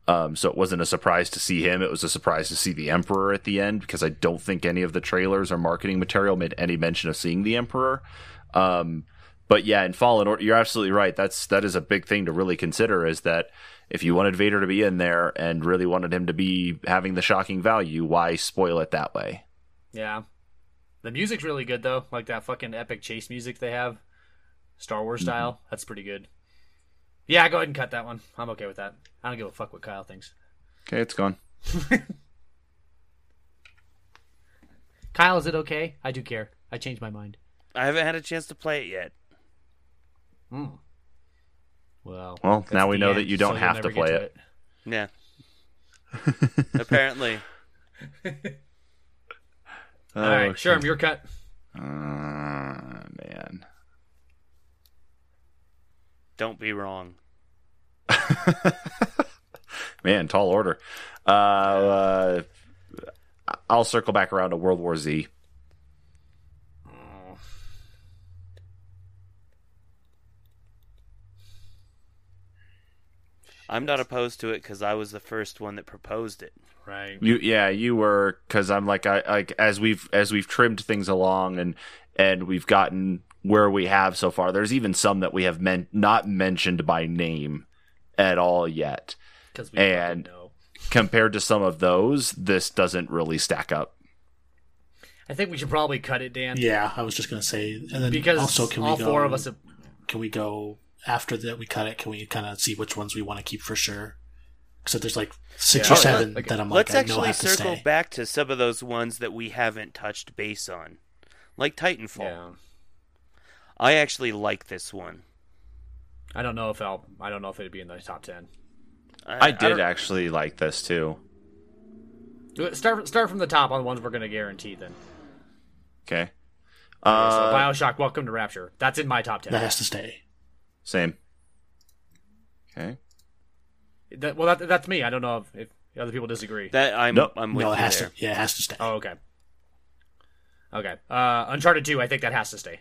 Um, so it wasn't a surprise to see him. It was a surprise to see the Emperor at the end because I don't think any of the trailers or marketing material made any mention of seeing the Emperor. Um, but yeah, in Fallen Order, you're absolutely right. That's that is a big thing to really consider. Is that if you wanted Vader to be in there and really wanted him to be having the shocking value, why spoil it that way? yeah. The music's really good though. Like that fucking epic chase music they have, Star Wars style. That's pretty good. Yeah, go ahead and cut that one. I'm okay with that. I don't give a fuck what Kyle thinks. Okay, it's gone. (laughs) Kyle, is it okay? I do care. I changed my mind. I haven't had a chance to play it yet. Hmm. Well, Well, now we know end, that you don't so have to never get play it. Yeah. (laughs) Apparently. All right, sure, your cut. Uh, man. Don't be wrong. (laughs) Man, tall order. Uh, uh, I'll circle back around to World War Z. I'm not opposed to it because I was the first one that proposed it. Right. You, yeah, you were because I'm like I like as we've as we've trimmed things along and and we've gotten where we have so far. There's even some that we have meant not mentioned by name at all yet. Because we And- know. Compared to some of those, this doesn't really stack up. I think we should probably cut it, Dan. Yeah, I was just gonna say, and then Because also can all we go, four of us have. Can we go after that? We cut it. Can we kind of see which ones we want to keep for sure? So there's like six Yeah. or Oh, seven Like, that I'm Let's like, I know actually have to circle stay. back to some of those ones that we haven't touched base on, like Titanfall. Yeah. I actually like this one. I don't know if I'll. I don't know if it'd be in the top ten. I did don't- actually like this too. Start start from the top on the ones we're gonna guarantee. Then Okay. Okay, so Uh, Bioshock, Welcome to Rapture. That's in my top ten. That has to stay. Same. Okay. That- well, that, that's me. I don't know if, if other people disagree. That I'm Nope. I'm with no, it has there. to. Yeah, it has to stay. oh, okay. Okay. Uh, Uncharted Two. I think that has to stay.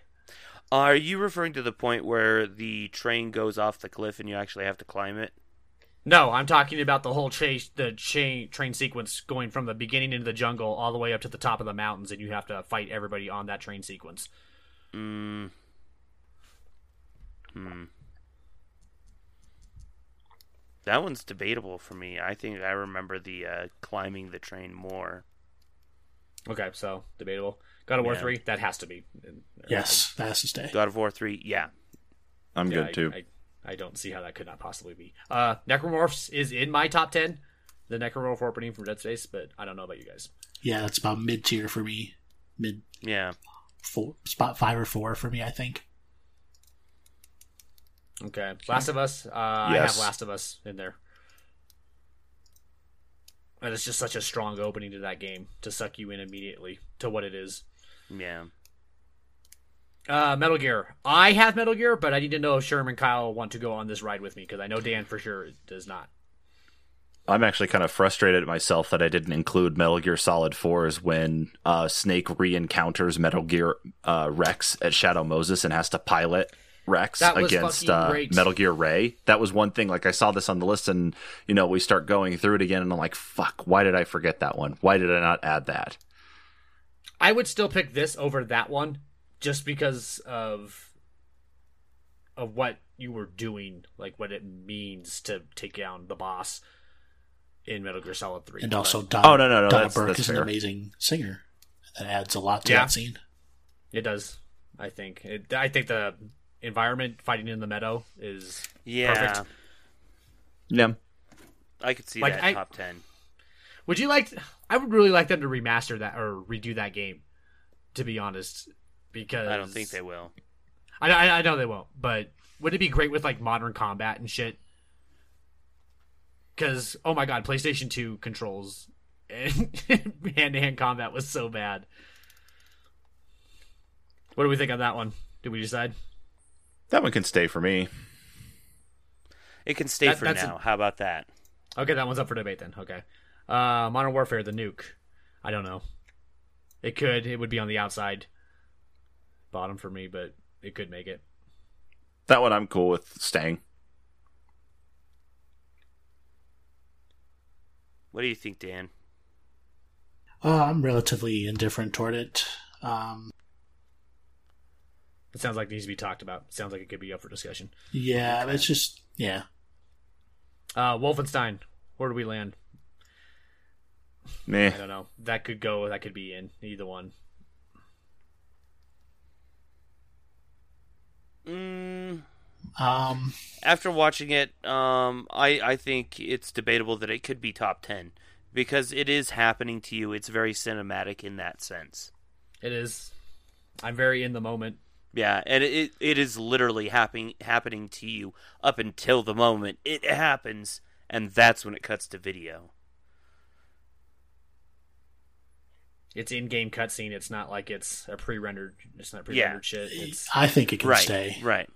Are you referring to the point where the train goes off the cliff and you actually have to climb it? No, I'm talking about the whole chase, the chain train sequence going from the beginning into the jungle all the way up to the top of the mountains, and you have to fight everybody on that train sequence. Mm. Hmm. That one's debatable for me. I think I remember the uh, climbing the train more. Okay, so debatable. God of War Yeah. Three. That has to be. Yes, that has to stay. God of War 3, yeah. I'm Yeah, good too. I, I, I don't see how that could not possibly be. Uh, Necromorphs is in my top ten. The Necromorph opening from Dead Space, but I don't know about you guys. Yeah, that's about mid tier for me. Mid Yeah. four, spot five or four for me. I think. Okay, Last of Us. Uh, I have Last of Us in there. And it's just such a strong opening to that game to suck you in immediately to what it is. Yeah. Uh, Metal Gear. I have Metal Gear, but I need to know if Sherman and Kyle want to go on this ride with me because I know Dan for sure does not. I'm actually kind of frustrated at myself that I didn't include Metal Gear Solid 4's when uh, Snake re-encounters Metal Gear uh, Rex at Shadow Moses and has to pilot Rex against uh. Metal Gear Ray. That was one thing. Like I saw this on the list, and you know we start going through it again, and I'm like, "Fuck! Why did I forget that one? Why did I not add that?" I would still pick this over that one just because of of what you were doing, like what it means to take down the boss in Metal Gear Solid 3. And But- also, Don, Oh, no, no, no, Donna that's- Burke that's is an amazing singer. That adds a lot to Yeah. that scene. It does. I think. It, I think the environment fighting in the meadow is Yeah. Perfect. Yeah, I could see Like, that I- top 10. Would you like I would really like them to remaster that or redo that game to be honest because I don't think they will. I, I I know they won't, but would it be great with like modern combat and shit? Cuz oh my god, PlayStation 2 controls and (laughs) hand-to-hand combat was so bad. What do we think on that one? Did we decide? That one can stay for me. It can stay That- for that's a- now. How about that? Okay, that one's up for debate then. Okay. Uh Modern Warfare the nuke. I don't know. It could. It would be on the outside bottom for me, but it could make it. That one I'm cool with staying. What do you think, Dan? Uh, I'm relatively indifferent toward it. Um, It sounds like it needs to be talked about. It sounds like it could be up for discussion. yeah, but it's just yeah. Uh Wolfenstein, where do we land? Meh. I don't know. That could go. That could be in either one. Mm, Um, after watching it, um, I, I think it's debatable that it could be top 10 because it is happening to you. It's very cinematic in that sense. It is. I'm very in the moment. Yeah, and it it is literally happening happening to you up until the moment it happens, and that's when it cuts to video. It's in-game cutscene. It's not like it's a pre-rendered. It's not Yeah. pre-rendered shit. It's. I think it can right, stay. right.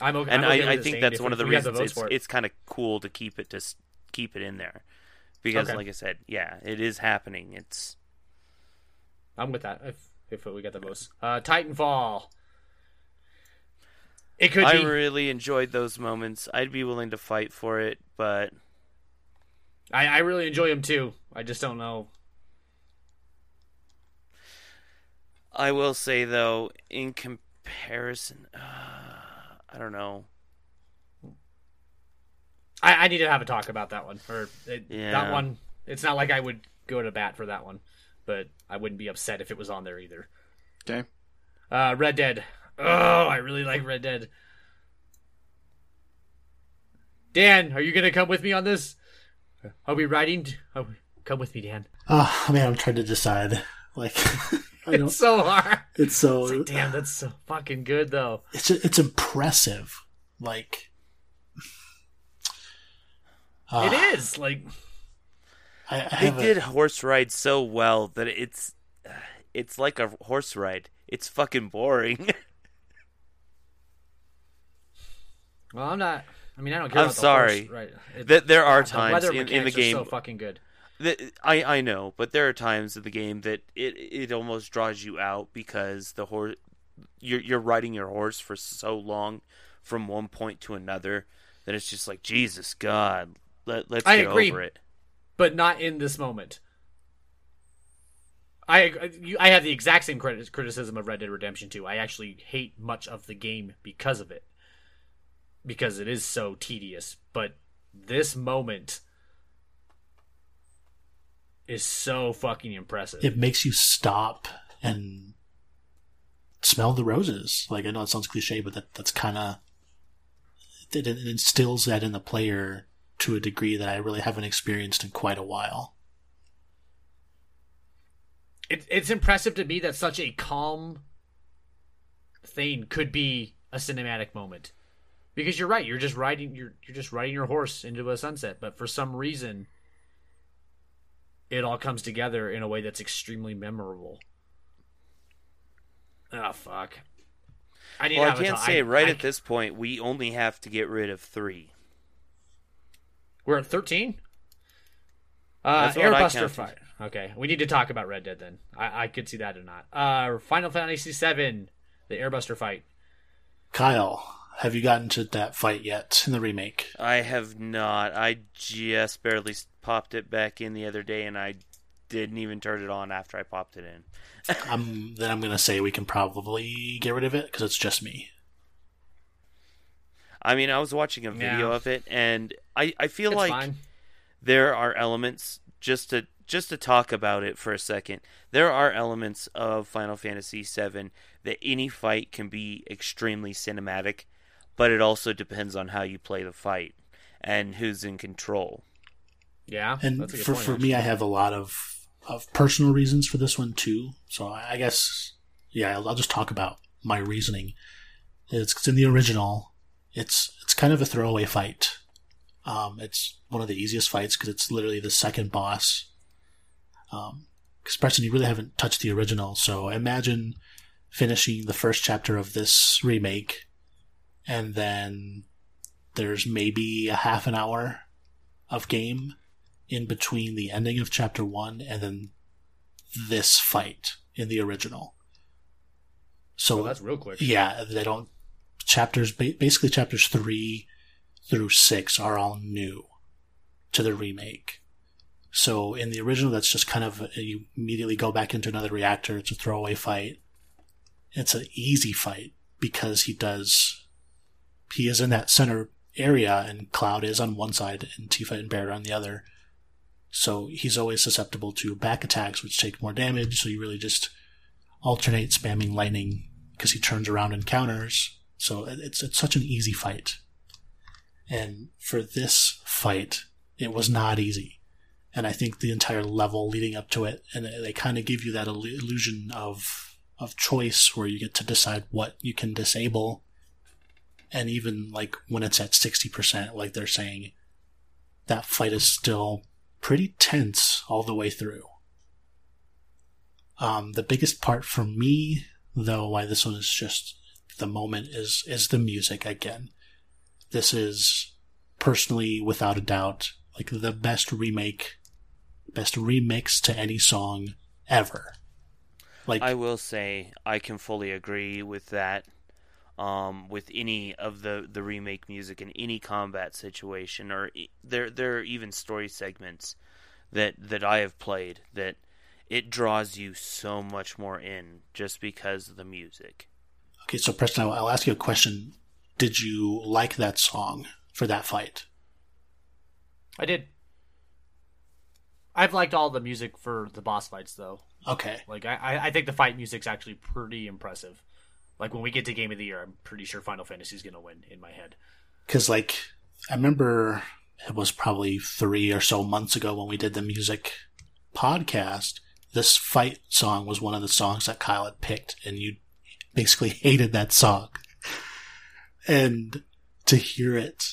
I'm okay. And I'm okay I, I with it think that's one of the reasons it's it. it's kind of cool to keep it to keep it in there because, Okay. like I said, yeah, it is happening. It's I'm with that. If if we get the most. uh, Titanfall. It could I be. really enjoyed those moments. I'd be willing to fight for it, but I, I really enjoy them too. I just don't know. I will say though, in comparison, uh, I don't know. I, I need to have a talk about that one. Or it, Yeah. that one. It's not like I would go to bat for that one, but I wouldn't be upset if it was on there either. Okay. Uh, Red Dead. Oh, I really like Red Dead. Dan, are you gonna come with me on this? Are we riding? Are we... Come with me, Dan. Oh man, I'm trying to decide. Like, (laughs) I don't. It's so hard. It's so. It's like, damn, that's so fucking good, though. it's it's impressive. Like, uh, (sighs) it is like I, I They have a- did horse ride so well that it's (sighs) it's like a horse ride. It's fucking boring. (laughs) Well, I'm not. I mean, I don't care. I'm about the sorry. horse, right? That there are times weather in, in the mechanics are game so fucking good. that I I know, but there are times in the game that it it almost draws you out because the horse you're you're riding your horse for so long from one point to another that it's just like Jesus God, let let's I get agree. over it. But not in this moment. I I have the exact same criticism of Red Dead Redemption 2. I actually hate much of the game because of it. Because it is so tedious, but this moment is so fucking impressive. it makes you stop and smell the roses. Like I know it sounds cliche, but that that's kind of it, it instills that in the player to a degree that I really haven't experienced in quite a while. it, it's impressive to me that such a calm thing could be a cinematic moment because you're right you're just riding you're you're just riding your horse into a sunset but for some reason it all comes together in a way that's extremely memorable oh fuck I need Well, I can't ta- say I- right I- at this point we only have to get rid of three. We're at 13? Uh, That's what I Airbuster fight. Okay, we need to talk about Red Dead then. I, I could see that or not. Uh, Final Fantasy VII, the Airbuster fight. Kyle, have you gotten to that fight yet in the remake? I have not. I just barely popped it back in the other day, and I didn't even turn it on after I popped it in. (laughs) I'm then I'm gonna say we can probably get rid of it because it's just me. I mean, I was watching a video Yeah. of it, and I, I feel It's like fine. there are elements just to just to talk about it for a second. There are elements of Final Fantasy VII that any fight can be extremely cinematic, but it also depends on how you play the fight and who's in control. Yeah, And that's a good for point, for me, I have a lot of of personal reasons for this one too. So I, I guess yeah, I'll, I'll just talk about my reasoning. It's in the original. It's it's kind of a throwaway fight. Um, it's one of the easiest fights because it's literally the second boss. Um, because Preston, you really haven't touched the original, so imagine finishing the first chapter of this remake, and then there's maybe a half an hour of game in between the ending of chapter one and then this fight in the original. So Oh, that's real quick. yeah, they don't chapters basically chapters 3 through 6 are all new to the remake. So in the original that's just kind of uh, you immediately go back into another reactor, it's a throwaway fight. It's an easy fight because he does he is in that center area and Cloud is on one side and Tifa and Barret on the other. So he's always susceptible to back attacks which take more damage, so you really just alternate spamming lightning because he turns around and counters. So it's it's such an easy fight. And for this fight, it was not easy. And I think the entire level leading up to it, and they kind of give you that illusion of of choice where you get to decide what you can disable. And even like when it's at sixty percent, like they're saying, that fight is still pretty tense all the way through. Um, the biggest part for me, though, why this one is just the moment is is the music again. This is personally, without a doubt, like the best remake, best remix to any song ever. Like I will say I can fully agree with that. Um, with any of the, the remake music in any combat situation, or e- there there are even story segments that that I have played that it draws you so much more in just because of the music. Okay, so Preston, I'll, I'll ask you a question. Did you like that song for that fight? I did. I've liked all the music for the boss fights though. Okay, Like I, I- I think the fight music's actually pretty impressive. Like when we get to Game of the Year, I'm pretty sure Final Fantasy's gonna win in my head. because like I remember it was probably three or so months ago when we did the music podcast. This fight song was one of the songs that Kyle had picked, and you basically hated that song. And to hear it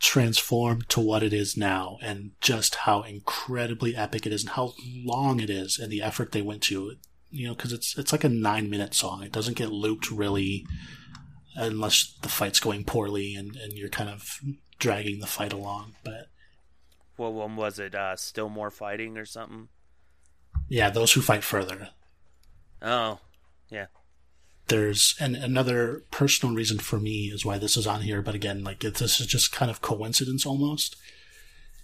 transform to what it is now and just how incredibly epic it is and how long it is and the effort they went to you know because it's it's like a nine minute song it doesn't get looped really unless the fight's going poorly and, and you're kind of dragging the fight along but What one was it? Uh, Still more fighting or something? yeah those who fight further Oh, yeah. There's and another personal reason for me is why this is on here but again like it, this is just kind of coincidence almost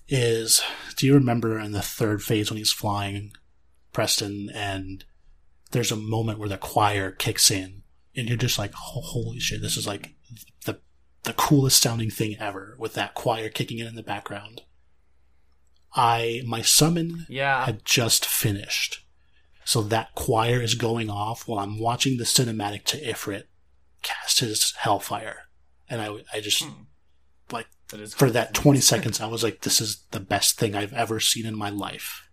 is do you remember in the third phase when he's flying preston and there's a moment where the choir kicks in and you're just like "Oh, holy shit this is like the the coolest sounding thing ever with that choir kicking in in the background i my summon Yeah. had just finished. So that choir is going off while I'm watching the cinematic to Ifrit cast his Hellfire. And I, I just, hmm. like, That is for that 20 (laughs) seconds, I was like, this is the best thing I've ever seen in my life.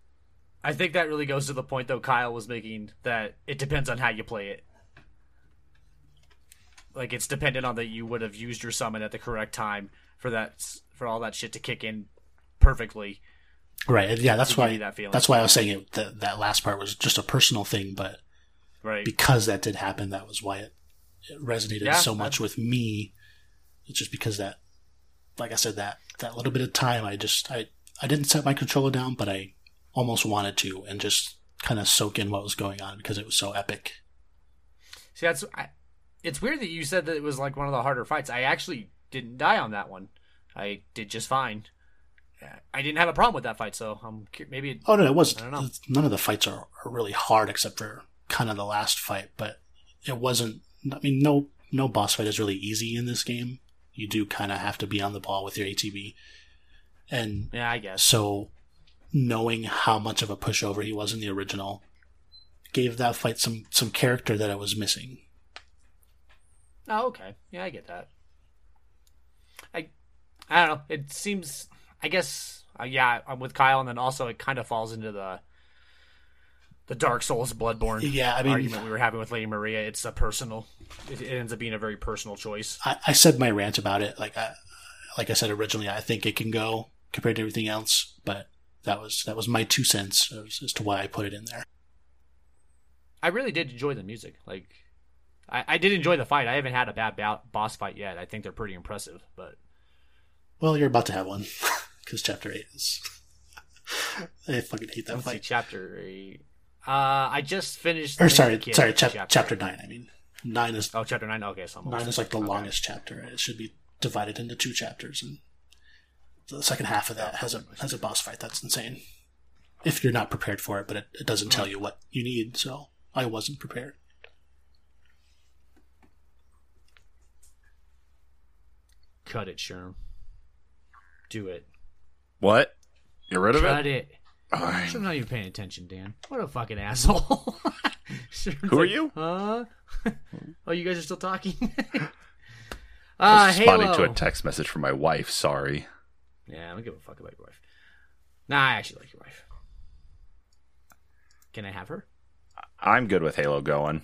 I think that really goes to the point though Kyle was making that it depends on how you play it. Like it's dependent on that you would have used your summon at the correct time for that for all that shit to kick in perfectly. Right. Yeah, that's why, that that's why I was saying it, that, that last part was just a personal thing, but Right. because that did happen, that was why it, it resonated Yeah, so much with me. It's just because that, like I said, that, that little bit of time, I just, I, I didn't set my controller down, but I almost wanted to and just kind of soak in what was going on because it was so epic. See, that's I, it's weird that you said that it was like one of the harder fights. I actually didn't die on that one. I did just fine. I didn't have a problem with that fight, so I'm maybe it, Oh no, it wasn't. I don't know. None of the fights are, are really hard except for kind of the last fight, but it wasn't. I mean, no, no boss fight is really easy in this game. You do kind of have to be on the ball with your ATB, and yeah, I guess. so knowing how much of a pushover he was in the original gave that fight some some character that I was missing. Oh, okay. Yeah, I get that. I, I don't know. It seems. I guess. Uh, yeah, I'm with Kyle, and then also it kind of falls into the the Dark Souls Bloodborne Yeah, I mean, argument we were having with Lady Maria. It's a personal. It, it ends up being a very personal choice. I, I said my rant about it. Like I, like I said originally, I think it can go compared to everything else, but that was that was my two cents as, as to why I put it in there. I really did enjoy the music. Like, I, I did enjoy the fight. I haven't had a bad bout, boss fight yet. I think they're pretty impressive. But Well, you're about to have one (laughs) because chapter eight is. (laughs) I fucking hate that let's see, fight. chapter eight. Uh, I just finished. Or sorry, sorry, chap- chapter, nine. I mean, nine is Oh, chapter nine. Okay, so nine is like the okay. longest chapter. It should be divided into two chapters, and the second half of that has a has a boss fight. That's insane. If you're not prepared for it, but it, it doesn't tell you what you need, so I wasn't prepared. Cut it, Sherm. Do it. What? Get rid of Cut it? it. I'm not even paying attention, Dan. What a fucking asshole. (laughs) Who are like, you? Huh? (laughs) oh, you guys are still talking? (laughs) Ah, I was responding Halo. to a text message from my wife. Sorry. Yeah, I don't give a fuck about your wife. Nah, I actually like your wife. Can I have her? I'm good with Halo going.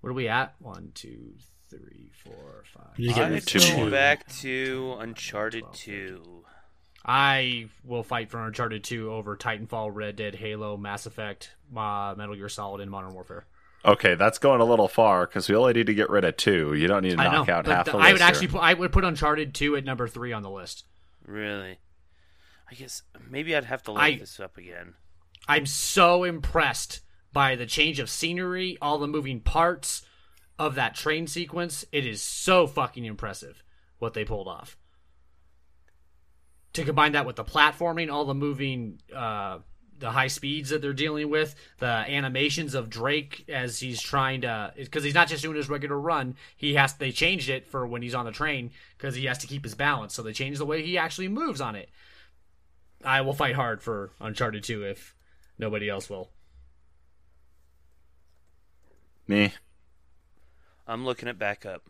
What are we at? One, two, three, four, five. You need to get I rid of two go back to Uncharted 2. I will fight for Uncharted 2 over Titanfall, Red Dead, Halo, Mass Effect, uh, Metal Gear Solid, and Modern Warfare. Okay, that's going a little far because we only need to get rid of two. You don't need to I knock know. out half the- the I would list actually, put, I would put Uncharted 2 at number three on the list. Really? I guess maybe I'd have to look I- this up again. I'm so impressed by the change of scenery, all the moving parts of that train sequence. It is so fucking impressive what they pulled off. To combine that with the platforming, all the moving, uh, the high speeds that they're dealing with, the animations of Drake as he's trying to, because he's not just doing his regular run. He has they changed it for when he's on the train because he has to keep his balance. So they changed the way he actually moves on it. I will fight hard for Uncharted 2 if nobody else will. Me. I'm looking it back up.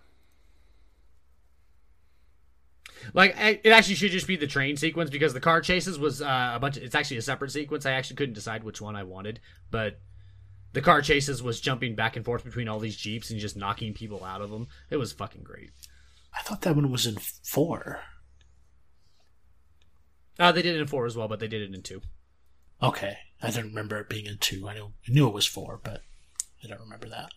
Like it actually should just be the train sequence because the car chases was uh, a bunch. Of, it's actually a separate sequence. I actually couldn't decide which one I wanted, but the car chases was jumping back and forth between all these jeeps and just knocking people out of them. It was fucking great. I thought that one was in four. Uh, they did it in four as well, but they did it in two. Okay, I didn't remember it being in two. I knew, I knew it was four, but I don't remember that.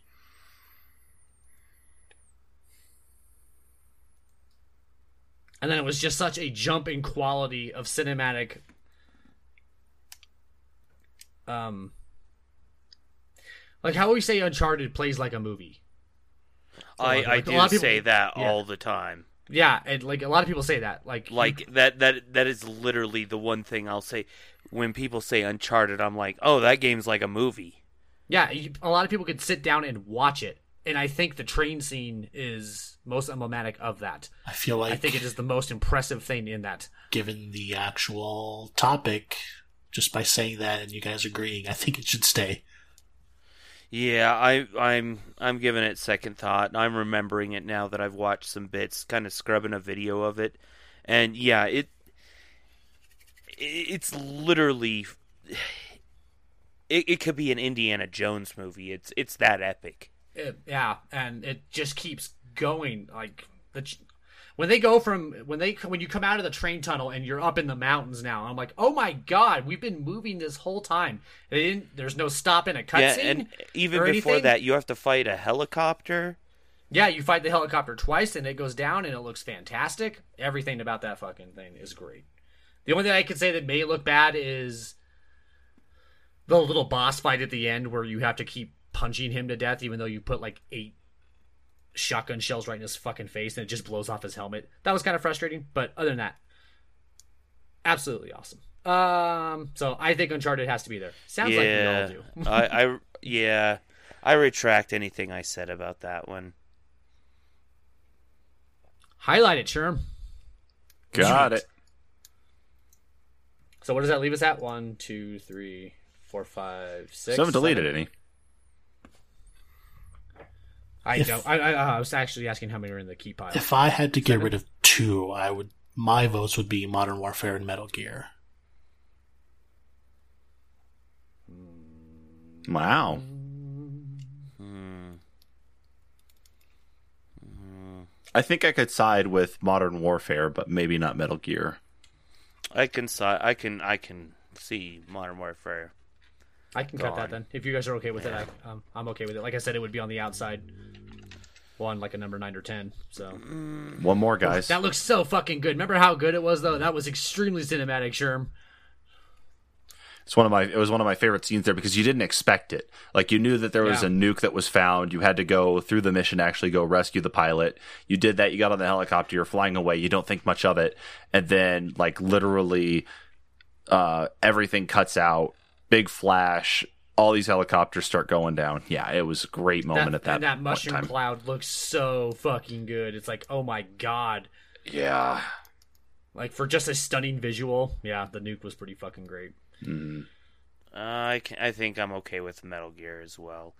And then it was just such a jump in quality of cinematic. Um, like how we say Uncharted plays like a movie. I, like- I do people- say that yeah. all the time. Yeah, and like a lot of people say that. Like, Like that that that is literally the one thing I'll say when people say Uncharted. I'm like, oh, that game's like a movie. yeah, you, a lot of people could sit down and watch it, and I think the train scene is most emblematic of that. I feel like I think it is the most impressive thing in that. given the actual topic, just by saying that and you guys agreeing, I think it should stay. Yeah, I I'm I'm giving it second thought. I'm remembering it now that I've watched some bits, kind of scrubbing a video of it, and yeah, it it's literally it, it could be an Indiana Jones movie. It's it's that epic. It- yeah, and it just keeps going. Like the when they go from when they when you come out of the train tunnel and you're up in the mountains now. I'm like, oh my god, we've been moving this whole time. There's no stop in a cutscene. yeah, and even or before anything? that, you have to fight a helicopter. Yeah, you fight the helicopter twice and it goes down and it looks fantastic. Everything about that fucking thing is great. The only thing I could say that may look bad is the little boss fight at the end where you have to keep punching him to death even though you put like eight shotgun shells right in his fucking face and it just blows off his helmet. That was kind of frustrating, but other than that, absolutely awesome. Um, so I think Uncharted has to be there. Sounds yeah, like we all do. (laughs) I, I yeah, I retract anything I said about that one. Highlight it, Sherm. Got it. So what does that leave us at? One, two, three, four, five, six. So I haven't deleted seven? any. I If- don't. I, I, I was actually asking how many are in the key pile. If I had to get rid of two, I would. My votes would be Modern Warfare and Metal Gear. Wow. I think I could side with Modern Warfare, but maybe not Metal Gear. I can si- I can I can see Modern Warfare. I can cut Gone. that then. If you guys are okay with it, I, um, I'm okay with it. Like I said, it would be on the outside one, like a number nine or ten. So One more, guys. that looks so fucking good. Remember how good it was though? That was extremely cinematic, Sherm. It's one of my it was one of my favorite scenes there because you didn't expect it. Like you knew that there was Yeah. a nuke that was found. You had to go through the mission to actually go rescue the pilot. You did that. You got on the helicopter. You're flying away. You don't think much of it, and then like literally, uh, everything cuts out. Big flash. All these helicopters start going down. Yeah, it was a great moment at that. and that mushroom time. cloud looks so fucking good. It's like, oh my god. Yeah. Like for just a stunning visual, yeah, the nuke was pretty fucking great. Mm. Uh, I can, I think I'm okay with Metal Gear as well.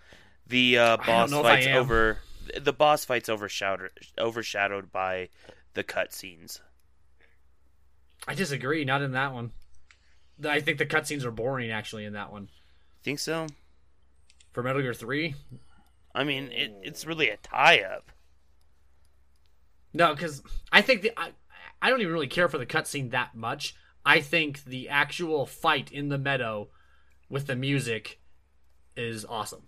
The uh, boss know if I fights over the boss fights overshadowed overshadowed by the cutscenes. I disagree. Not in that one. I think the cutscenes are boring actually in that one. Think so? For Metal Gear Three, I mean, it, it's really a tie-up. no, because I think the I, I don't even really care for the cutscene that much. I think the actual fight in the meadow with the music is awesome.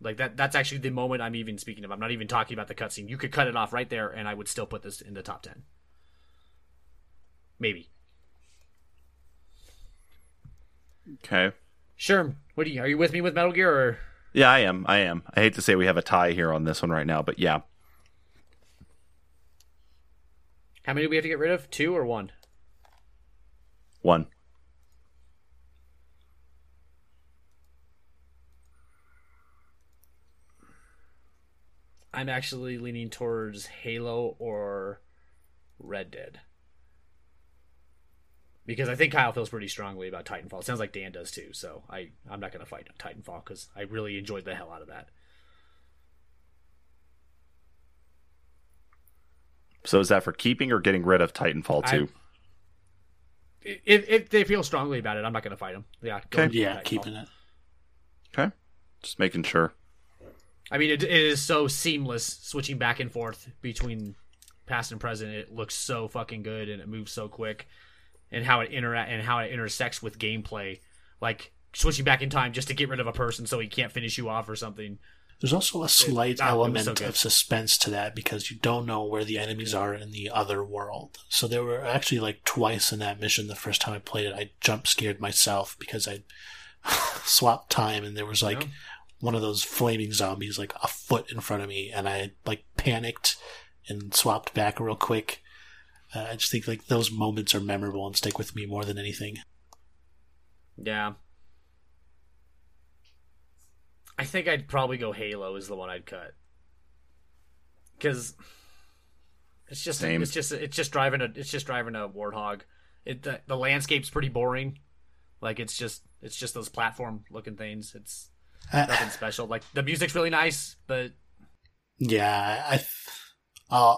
Like that that's actually the moment I'm even speaking of. I'm not even talking about the cutscene. You could cut it off right there and I would still put this in the top 10. Maybe. Okay. Sure. What do you are you with me with Metal Gear or Yeah, I am. I am. I hate to say we have a tie here on this one right now, but yeah. how many do we have to get rid of? Two or one? One. I'm actually leaning towards Halo or Red Dead. Because I think Kyle feels pretty strongly about Titanfall. It sounds like Dan does too, so I, I'm not going to fight Titanfall because I really enjoyed the hell out of that. So is that for keeping or getting rid of Titanfall too? If, if they feel strongly about it, I'm not going to fight them. Yeah, Okay. Yeah, Titanfall. keeping it. okay. Just making sure. I mean, it, it is so seamless switching back and forth between past and present. It looks so fucking good and it moves so quick, and how it interact and how it intersects with gameplay, like switching back in time just to get rid of a person so he can't finish you off or something. There's also a slight ah, it element so of suspense to that because you don't know where the enemies are in the other world. So there were actually like twice in that mission. The first time I played it, I jump scared myself because I (laughs) swapped time and there was like Yeah. one of those flaming zombies like a foot in front of me, and I like panicked and swapped back real quick. Uh, I just think like those moments are memorable and stick with me more than anything. Yeah. I think I'd probably go Halo is the one I'd cut. Cuz it's just Same. it's just it's just driving a it's just driving a warthog. It the, the landscape's pretty boring. Like it's just it's just those platform looking things. It's Uh, nothing special. Like the music's really nice, but Yeah, I, th- uh,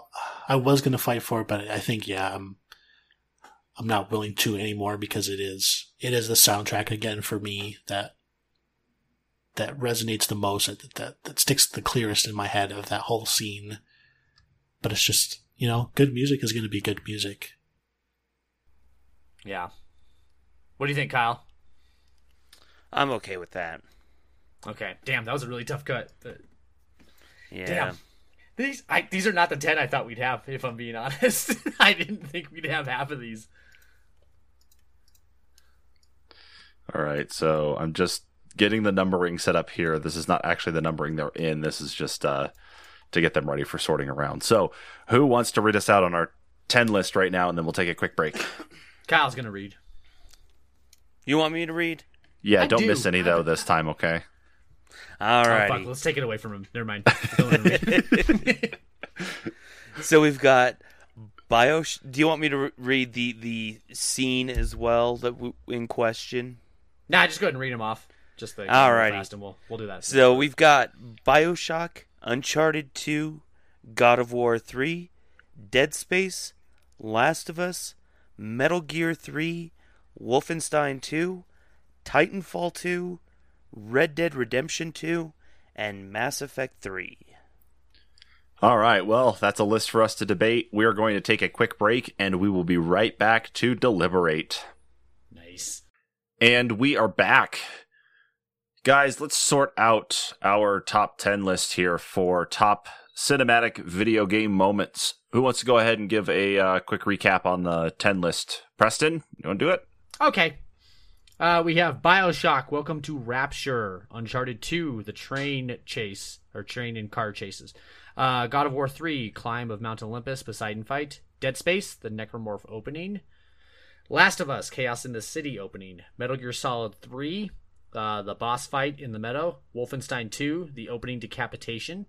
I was gonna fight for it, but I think yeah, I'm, I'm not willing to anymore because it is, it is the soundtrack again for me that, that resonates the most, that that that sticks the clearest in my head of that whole scene. But it's just, you know, good music is gonna be good music. yeah. What do you think, Kyle? I'm okay with that. Okay. Damn, that was a really tough cut. But Yeah. Damn. These I, these are not the ten I thought we'd have. If I'm being (laughs) honest, (laughs) I didn't think we'd have half of these. All right. So I'm just getting the numbering set up here. This is not actually the numbering they're in. This is just uh, to get them ready for sorting around. So who wants to read us out on our 10 list right now? And then we'll take a quick break. Kyle's gonna read. You want me to read? Yeah, I don't do. miss any though this time, okay? All Oh, let's take it away from him. Never mind. (laughs) Don't let him read. So we've got Bio. Do you want me to re- read the the scene as well that w- in question? nah, just go ahead and read them off. Just the Alrighty. fast, and we'll we'll do that. So we've got Bioshock, Uncharted 2, God of War 3, Dead Space, Last of Us, Metal Gear 3, Wolfenstein 2, Titanfall 2, Red Dead Redemption 2, and Mass Effect 3. All right. Well, that's a list for us to debate. We are going to take a quick break and we will be right back to deliberate. nice. And we are back. Guys, let's sort out our top 10 list here for top cinematic video game moments. Who wants to go ahead and give a uh, quick recap on the 10 list? Preston, you want to do it? Okay. Uh, we have Bioshock. Welcome to Rapture. Uncharted 2, the train chase or train and car chases. Uh, God of War 3, Climb of Mount Olympus, Poseidon fight. Dead Space, the Necromorph opening. Last of Us, Chaos in the City opening. Metal Gear Solid 3, uh, the boss fight in the meadow. Wolfenstein 2, the opening decapitation.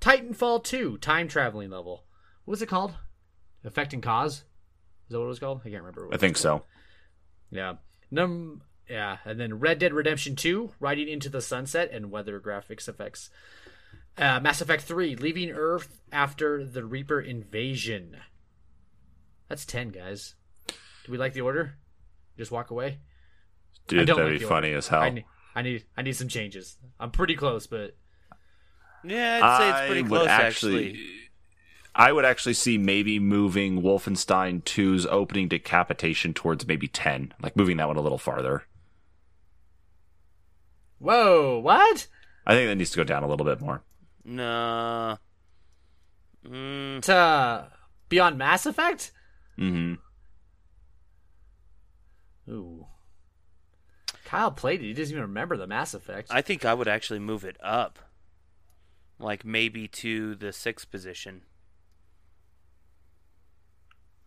Titanfall 2, time traveling level. What was it called? Effect and Cause? Is that what it was called? I can't remember. What I think so. yeah. Num yeah, and then Red Dead Redemption 2, Riding into the Sunset and weather graphics effects. Uh, Mass Effect 3, Leaving Earth after the Reaper invasion. That's 10, guys. Do we like the order? Just walk away? I Dude, don't that'd like be funny order. as hell. I need, I need I need some changes. I'm pretty close, but Yeah, I'd say it's pretty I close, would actually. I would actually see maybe moving Wolfenstein 2's opening decapitation towards maybe 10, like moving that one a little farther. Whoa, what? I think that needs to go down a little bit more. Nah. Mm, To Beyond Mass Effect? Mm hmm. Ooh. Kyle played it. He doesn't even remember the Mass Effect. I think I would actually move it up. Like maybe to the sixth position.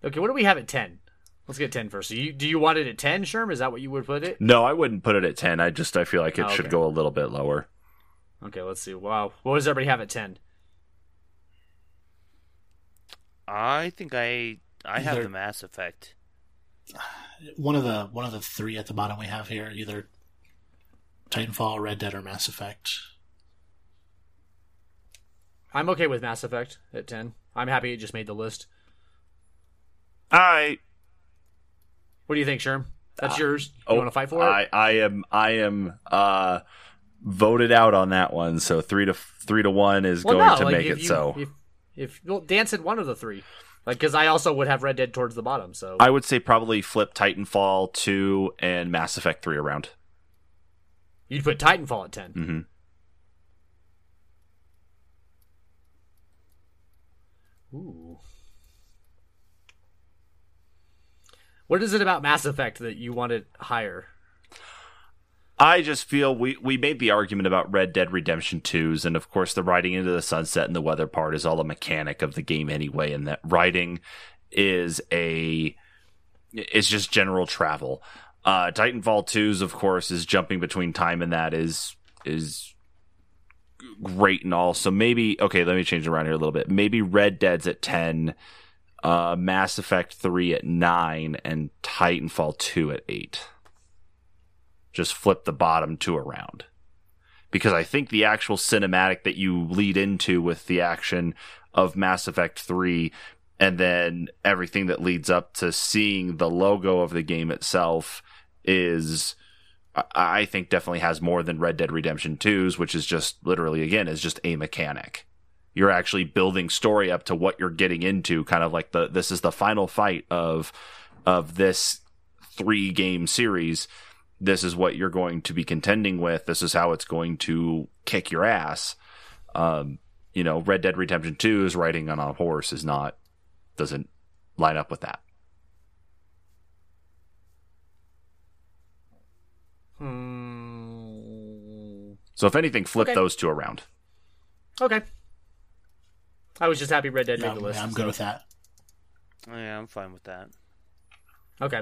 Okay, what do we have at 10? Let's get 10 first. So you, do you want it at 10, Sherm? Is that what you would put it? No, I wouldn't put it at 10. I just I feel like it Oh, should go a little bit lower. Okay, let's see. Wow. What does everybody have at 10? I think I I have Either- the Mass Effect. One of the one of the three at the bottom we have here, either Titanfall, Red Dead, or Mass Effect. I'm okay with Mass Effect at 10. I'm happy it just made the list. All right. What do you think, Sherm? That's yours. You Oh, want to fight for it? I, I am I am uh voted out on that one. So three to three to one is well, going no, to like, make if it you, so. If, if well, Dan said one of the three, like because I also would have Red Dead towards the bottom. So I would say probably flip Titanfall two and Mass Effect three around. you'd put Titanfall at 10 hmm Ooh. What is it about Mass Effect that you wanted higher? I just feel we, we made the argument about Red Dead Redemption 2s, and of course, the riding into the sunset and the weather part is all a mechanic of the game anyway, and that riding is a is just general travel. Uh, Titanfall 2s, of course, is jumping between time, and that is is great and all. So maybe okay, let me change around here a little bit. Maybe Red Dead's at ten, uh, Mass Effect 3 at nine, and Titanfall 2 at eight just flip the bottom two around. Because I think the actual cinematic that you lead into with the action of Mass Effect 3 and then everything that leads up to seeing the logo of the game itself is I think definitely has more than Red Dead Redemption 2's, which is just literally again is just a mechanic. You're actually building story up to what you're getting into, kind of like the this is the final fight of of this three game series this is what you're going to be contending with. This is how it's going to kick your ass. Um, you know, Red Dead Redemption 2 is riding on a horse is not, doesn't line up with that. Hmm. So if anything, flip Okay. those two around. Okay. I was just happy Red Dead Yeah, made the list. yeah, I'm so- good with that. Yeah, I'm fine with that. Okay.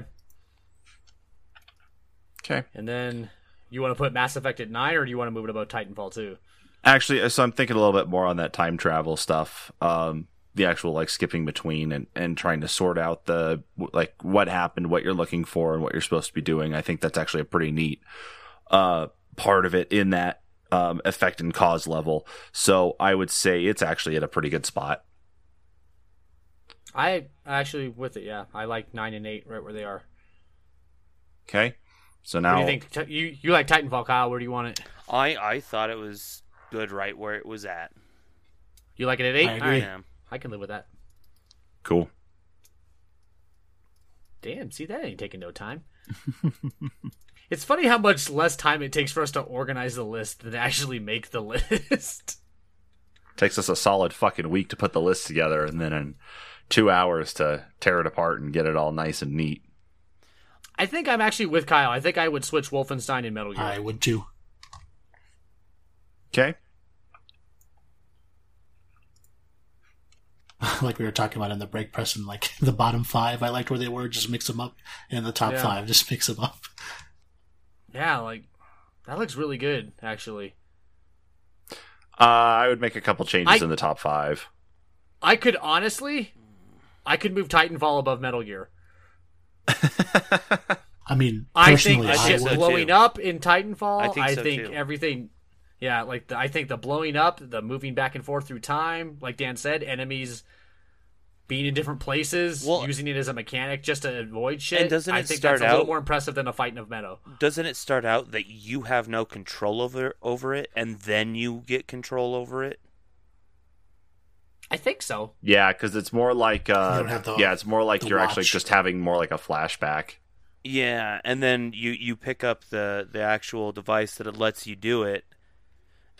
Okay. And then you want to put Mass Effect at nine, or do you want to move it above Titanfall two? Actually, so I'm thinking a little bit more on that time travel stuff. Um, the actual like skipping between and, and trying to sort out the like what happened, what you're looking for, and what you're supposed to be doing. I think that's actually a pretty neat uh, part of it in that um, effect and cause level. So I would say it's actually at a pretty good spot. I actually with it, yeah. I like nine and eight right where they are. Okay. So What now do you think? You you like Titanfall, Kyle? Where do you want it? I I thought it was good right where it was at. You like it at eight? I All agree. right, Yeah. I can live with that. cool. Damn, see that ain't taking no time. (laughs) it's funny how much less time it takes for us to organize the list than actually make the (laughs) list. Takes us a solid fucking week to put the list together, and then in two hours to tear it apart and get it all nice and neat. I think I'm actually with Kyle. I think I would switch Wolfenstein and Metal Gear. I would too. Okay. (laughs) like we were talking about in the break press and like (laughs) the bottom five, I liked where they were. Just mix them up, and the top Yeah. five, just mix them up. Yeah, like that looks really good, actually. Uh, I would make a couple changes I- in the top five. I could honestly, I could move Titanfall above Metal Gear. (laughs) I mean, I think personally, I shit so blowing too. up in Titanfall. I I think think, so too. everything. Yeah, like the, I think the blowing up, the moving back and forth through time, like Dan said, enemies being in different places, Well- using it as a mechanic just to avoid shit. And doesn't I think start that's a little out- more impressive than a fight in Meadow. Doesn't it start out that you have no control over over it, and then you get control over it? I think so. Yeah, because it's more like uh, You don't have the- yeah, it's more like you're actually just having more like a flashback. Yeah, and then you you pick up the the actual device that it lets you do it,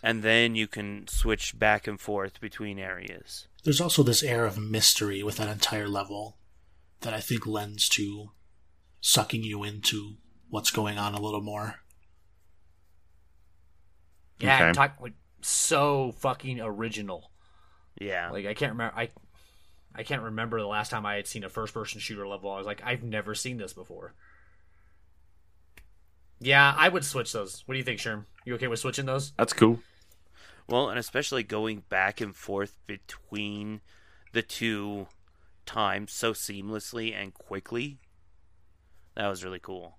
and then you can switch back and forth between areas. There's also this air of mystery with that entire level that I think lends to sucking you into what's going on a little more. Yeah, Okay. talk, like so fucking original. Yeah, Like I can't remember. I I can't remember the last time I had seen a first person shooter level. I was like, I've never seen this before. Yeah, I would switch those. What do you think, Sherm? You okay with switching those? That's cool. well, and especially going back and forth between the two times so seamlessly and quickly. That was really cool.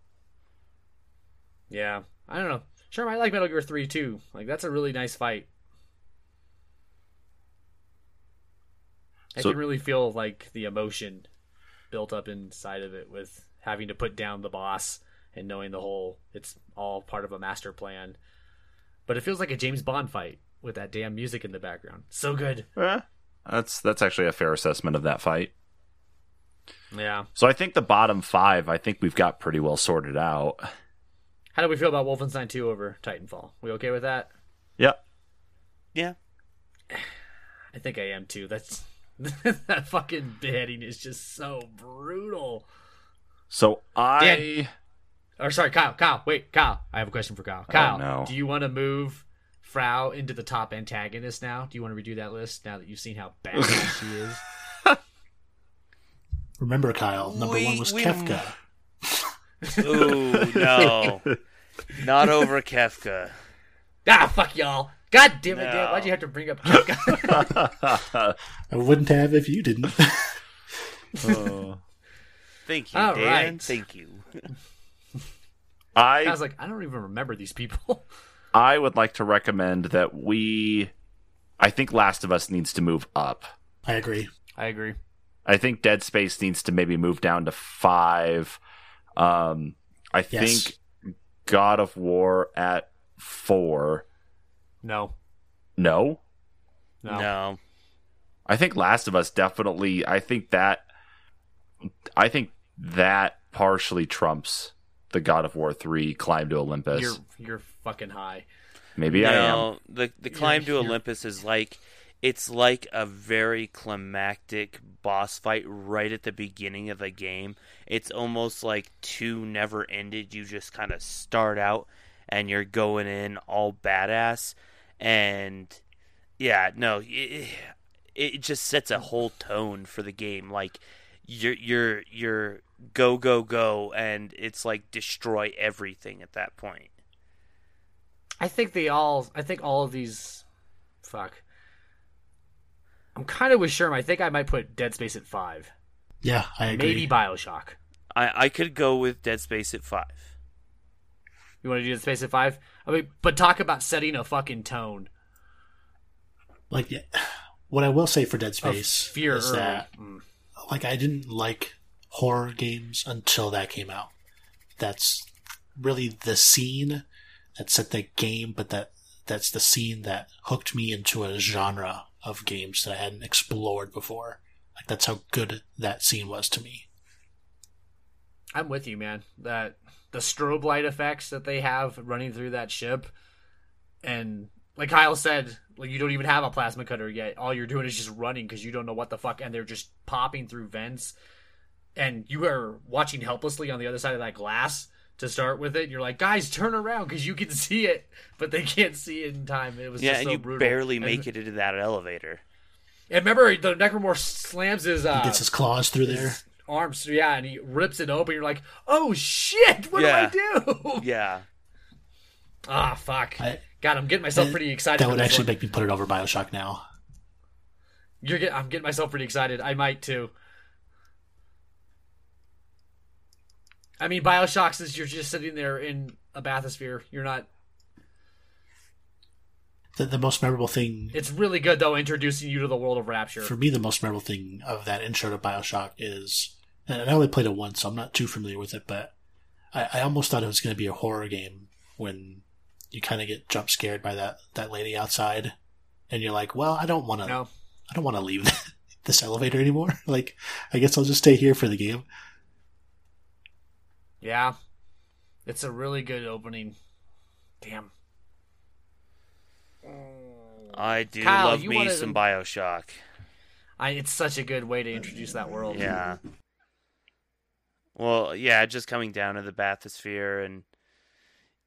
Yeah, I don't know. Sure, I like Metal Gear Three too. Like that's a really nice fight. I So- can really feel like the emotion built up inside of it with having to put down the boss and knowing the whole it's all part of a master plan. But it feels like a James Bond fight with that damn music in the background. So good. Eh, that's that's actually a fair assessment of that fight. Yeah. So I think the bottom five, I think we've got pretty well sorted out. How do we feel about Wolfenstein 2 over Titanfall? We okay with that? Yep. Yeah. (sighs) I think I am too. That's (laughs) that fucking beheading is just so brutal. So I Dan- Or sorry, Kyle. Kyle, wait, Kyle. I have a question for Kyle. Kyle, no. do you want to move Frau into the top antagonist now? Do you want to redo that list now that you've seen how badass (laughs) she is? Remember, Kyle, number We- one was we- Kefka. Ooh, no. Not over Kefka. ah, fuck y'all. God damn it, Dan. No. Why'd you have to bring up Kefka? (laughs) I wouldn't have if you didn't. (laughs) oh. Thank you, All Dan. right. Thank you. I I was like, I don't even remember these people. (laughs) I would like to recommend that we. I think Last of Us needs to move up. I agree. I agree. I think Dead Space needs to maybe move down to five. Um, I Yes. think God of War at four. No. No, No. No. I think Last of Us definitely. I think that. I think that partially trumps the God of War three climb to Olympus. You're you're fucking high. Maybe I am. no, the the climb to you're- Olympus is like it's like a very climactic boss fight right at the beginning of the game. It's almost like two never ended. You just kind of start out and you're going in all badass, and yeah, no, it, it just sets a whole tone for the game. Like you're you're you're go go go, and it's like destroy everything at that point. I think they all. I think all of these. Fuck. I'm kind of with Sherm. I think I might put Dead Space at five. Yeah, I agree. Maybe Bioshock. I, I could go with Dead Space at five. You want to do Dead Space at five? I mean, but talk about setting a fucking tone Like, (sighs) what I will say for Dead Space fear. is early. that, Mm. like, I didn't like horror games until that came out. That's really the scene that set the game, but that that's the scene that hooked me into a genre of games that I hadn't explored before. Like, that's how good that scene was to me. I'm with you, man. That the strobe light effects that they have running through that ship, and like Kyle said, like you don't even have a plasma cutter yet. All you're doing is just running because you don't know what the fuck, and they're just popping through vents, and you are watching helplessly on the other side of that glass to start with it. You're like, guys, turn around because you can (laughs) see it, but they can't see it in time. It was Yeah, just and so you brutal. barely And- make it into that elevator. And remember, the Necromorph slams his uh, He gets his claws through there. arms, yeah, and he rips it open. You're like, oh shit, what Yeah. do I (laughs) do? Yeah. Ah, fuck. I- God, I'm getting myself that- pretty excited. That would actually one. make me put it over Bioshock now. You're get, I'm getting myself pretty excited. I might too. I mean, Bioshock says you're just sitting there in a bathysphere. You're not. The, the most memorable thing It's really good though, introducing you to the world of Rapture. for me, the most memorable thing of that intro to Bioshock is, and I only played it once, so I'm not too familiar with it, but I, I almost thought it was going to be a horror game when you kind of get jump scared by that that lady outside, and you're like, well, I don't want to, no, I don't want to leave (laughs) this elevator anymore. (laughs) Like, I guess I'll just stay here for the game. Yeah, it's a really good opening. Damn. I do Kyle, love me some to- Bioshock. I, it's such a good way to introduce that world. Yeah. Well, yeah, just coming down to the bathysphere and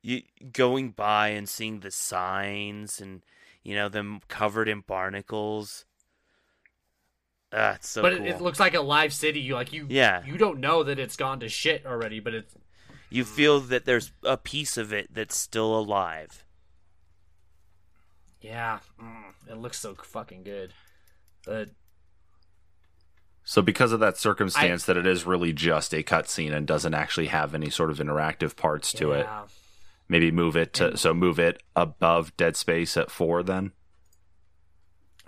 you going by and seeing the signs and you know them covered in barnacles. Ah, it's so but cool. it, it looks like a live city. You like you. Yeah. You don't know that it's gone to shit already, but it's you feel that there's a piece of it that's still alive. yeah. Mm, it looks so fucking good. But So because of that circumstance that it is really just a cutscene and doesn't actually have any sort of interactive parts to it, maybe move it to so move it above Dead Space at four then.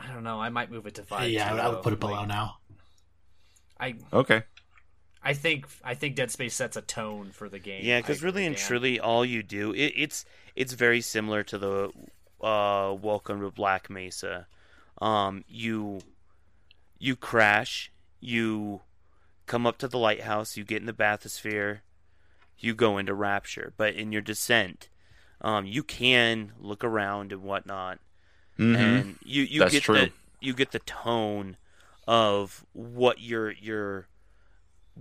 I don't know. I might move it to five. yeah, I too, would, I would put it below Like, now. I Okay. I think I think Dead Space sets a tone for the game. Yeah, because really and truly, all you do it, it's it's very similar to the uh, Welcome to Black Mesa. Um, you you crash, you come up to the lighthouse, you get in the bathysphere, you go into Rapture. But in your descent, um, you can look around and whatnot, hmm and you you That's get true. the you get the tone of what you're you're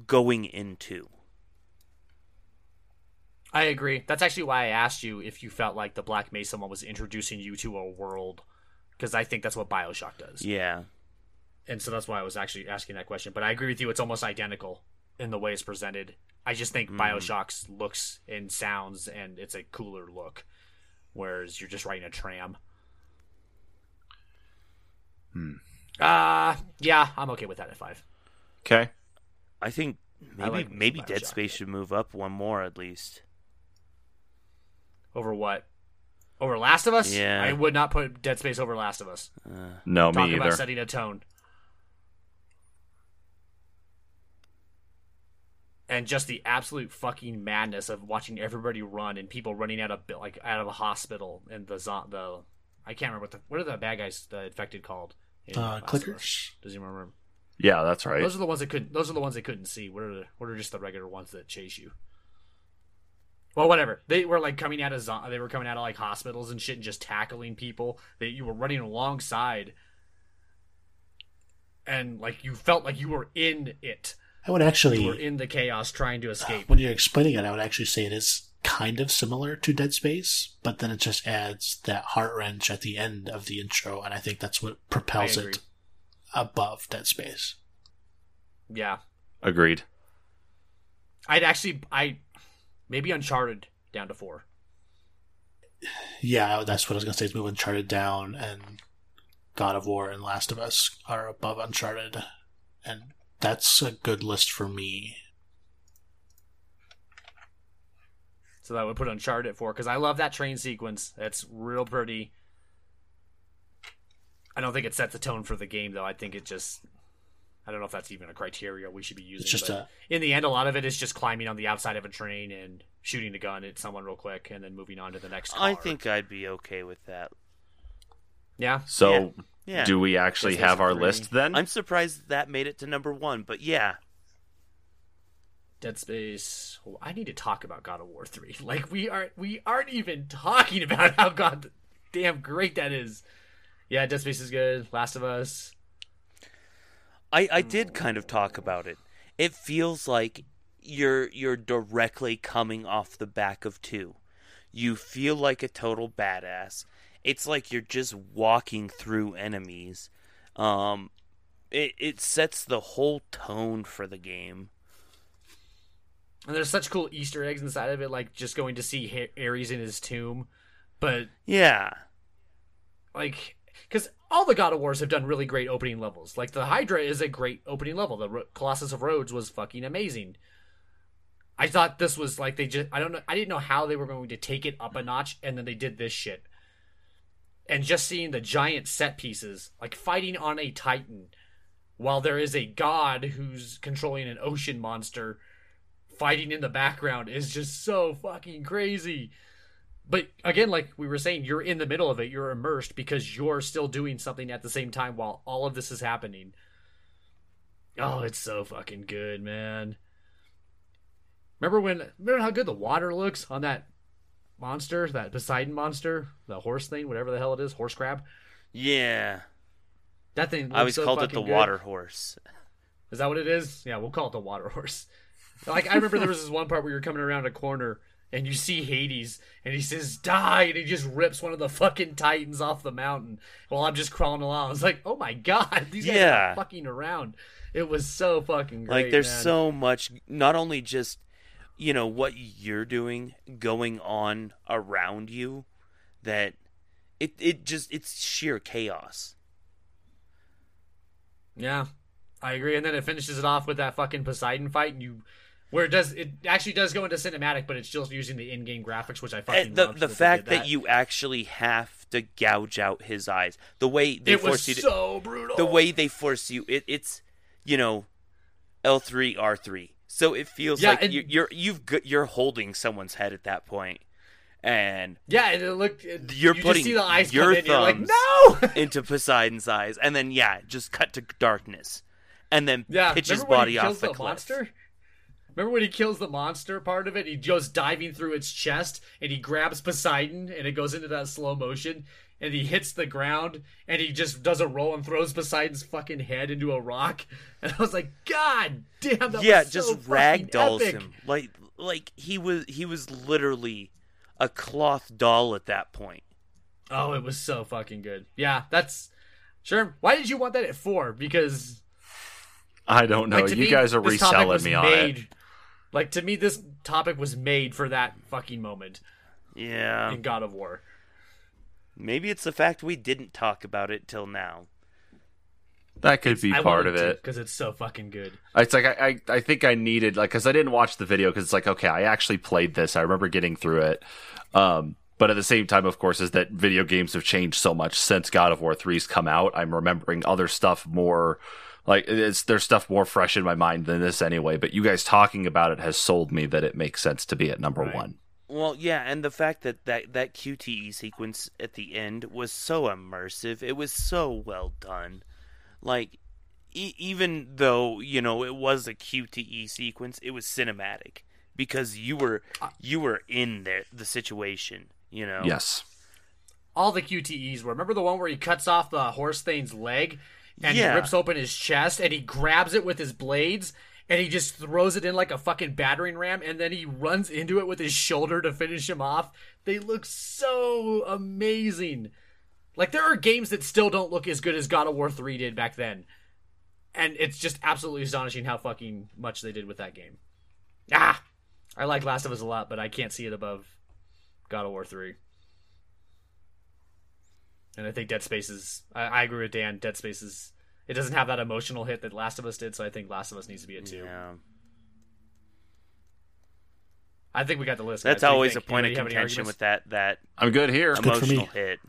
going into. I agree. That's actually why I asked you if you felt like the Black Mesa one was introducing you to a world, because I think that's what Bioshock does. Yeah. and so that's why I was actually asking that question. But I agree with you; it's almost identical in the way it's presented. I just think Mhm. Bioshock's looks and sounds, and it's a cooler look, whereas you're just riding a tram. Hmm. Uh yeah, I'm okay with that at five. Okay. I think maybe like me some maybe Dead Space should move up one more at least. Over what? Over Last of Us? Yeah. I would not put Dead Space over Last of Us. Uh, No, Talking me either. about setting a tone. And just the absolute fucking madness of watching everybody run and people running out of like out of a hospital and the zo- the I can't remember what the what are the bad guys the infected called? In Uh, Last of Us? clickers. Does he remember? Yeah, that's right. Those are the ones that couldn't. Those are the ones they couldn't see. What are the, what are just the regular ones that chase you? Well, whatever. They were like coming out of zo- they were coming out of like hospitals and shit and just tackling people that you were running alongside, and like you felt like you were in it. I would You were actually, in the chaos trying to (sighs) escape. when you're explaining it, I would actually say it is kind of similar to Dead Space, but then it just adds that heart wrench at the end of the intro, and I think that's what propels it above Dead Space. Yeah, Agreed. I'd actually I maybe Uncharted down to four. Yeah, that's what I was gonna say. Is move Uncharted down, and God of War and Last of Us are above Uncharted, and that's a good list for me. So that would put Uncharted at four because I love that train sequence. That's real pretty. I don't think it sets the tone for the game though. I think it just I don't know if that's even a criteria we should be using. It's just but a in the end, a lot of it is just climbing on the outside of a train and shooting a gun at someone real quick, and then moving on to the next. One. I think I'd be okay with that. yeah, So, Yeah. do we actually have our three. list then? I'm surprised that made it to number one, but yeah. Dead Space. I need to talk about God of War three. (laughs) Like we aren't we aren't even talking (laughs) about how god damn great that is. Yeah, Dead Space is good. Last of Us. I, I did kind of talk about it. It feels like you're you're directly coming off the back of two. You feel like a total badass. It's like you're just walking through enemies. Um, it it sets the whole tone for the game. And there's such cool Easter eggs inside of it, like just going to see Ares in his tomb. But Yeah, like, because all the God of Wars have done really great opening levels. Like the Hydra is a great opening level. The Ro- Colossus of Rhodes was fucking amazing. I thought this was like they just I don't know I didn't know how they were going to take it up a notch, and then they did this shit. And just seeing the giant set pieces, like fighting on a Titan, while there is a god who's controlling an ocean monster fighting in the background is just so fucking crazy. But again, like we were saying, you're in the middle of it. You're immersed because you're still doing something at the same time while all of this is happening. Oh, it's so fucking good, man. Remember when? Remember how good the water looks on that monster, that Poseidon monster, the horse thing, whatever the hell it is, horse crab. yeah. That thing. I always so called it the good. water horse. Is that what it is? Yeah, we'll call it the water horse. Like I remember there was this one part where you're coming around a corner and you see Hades and he says die and he just rips one of the fucking titans off the mountain while I'm just crawling along. I was like, oh my god, (laughs) these guys Yeah. are fucking around. It was so fucking great. like there's man. so much not only just you know what you're doing going on around you that it it just it's sheer chaos Yeah, I agree. And then it finishes it off with that fucking Poseidon fight, and you Where it does it actually does go into cinematic, but it's just using the in-game graphics, which I fucking And the loved the that fact did that. you actually have to gouge out his eyes, the way they it force you to, so brutal. the way they force you, it, it's you know, L three R three. So it feels Yeah, like and- you, you're you've you're holding someone's head at that point, and yeah, and it looked. It, You're you putting just see the eyes your in, you're like, thumbs no. (laughs) into Poseidon's eyes, and then yeah, just cut to darkness, and then Yeah, pitch his body off the, the, cliff. monster? Remember when he kills the monster part of it? He goes diving through its chest and he grabs Poseidon and it goes into that slow motion and he hits the ground and he just does a roll and throws Poseidon's fucking head into a rock. (laughs) And I was like, God damn, that yeah, was so just fucking ragdolls him like like he was he was literally a cloth doll at that point. Oh, it was so fucking good. Yeah, that's sure. Why did you want that at four? Because I don't know. like, you me, guys are reselling me on made, it. Like to me, this topic was made for that fucking moment Yeah, in God of War. maybe it's the fact we didn't talk about it till now. That could be I part of it. because it's so fucking good. It's like I, I, I think I needed like because I didn't watch the video because it's like okay I actually played this I remember getting through it, um, but at the same time of course is that video games have changed so much since God of War 3's come out. I'm remembering other stuff more like it's there's stuff more fresh in my mind than this anyway. But you guys talking about it has sold me that it makes sense to be at number Right. one. Well, yeah, and the fact that, that that QTE sequence at the end was so immersive, it was so well done. Like, e- even though you know it was a QTE sequence, it was cinematic because you were you were in the the situation. You know. Yes. All the QTEs were. Remember the one where he cuts off the horse thane's leg and Yeah. he rips open his chest and he grabs it with his blades and he just throws it in like a fucking battering ram and then he runs into it with his shoulder to finish him off. They look so amazing. Like there are games that still don't look as good as God of War 3 did back then. And it's just absolutely astonishing how fucking much they did with that game. Ah, I like Last of Us a lot, but I can't see it above God of War 3. And I think Dead Space is. I, I agree with Dan. Dead Space is. It doesn't have that emotional hit that Last of Us did, so I think Last of Us needs to be a two. Yeah. I think we got the list. That's guys. What do you always a point of Anybody have contention with that that I'm good here. good for me. emotional hit.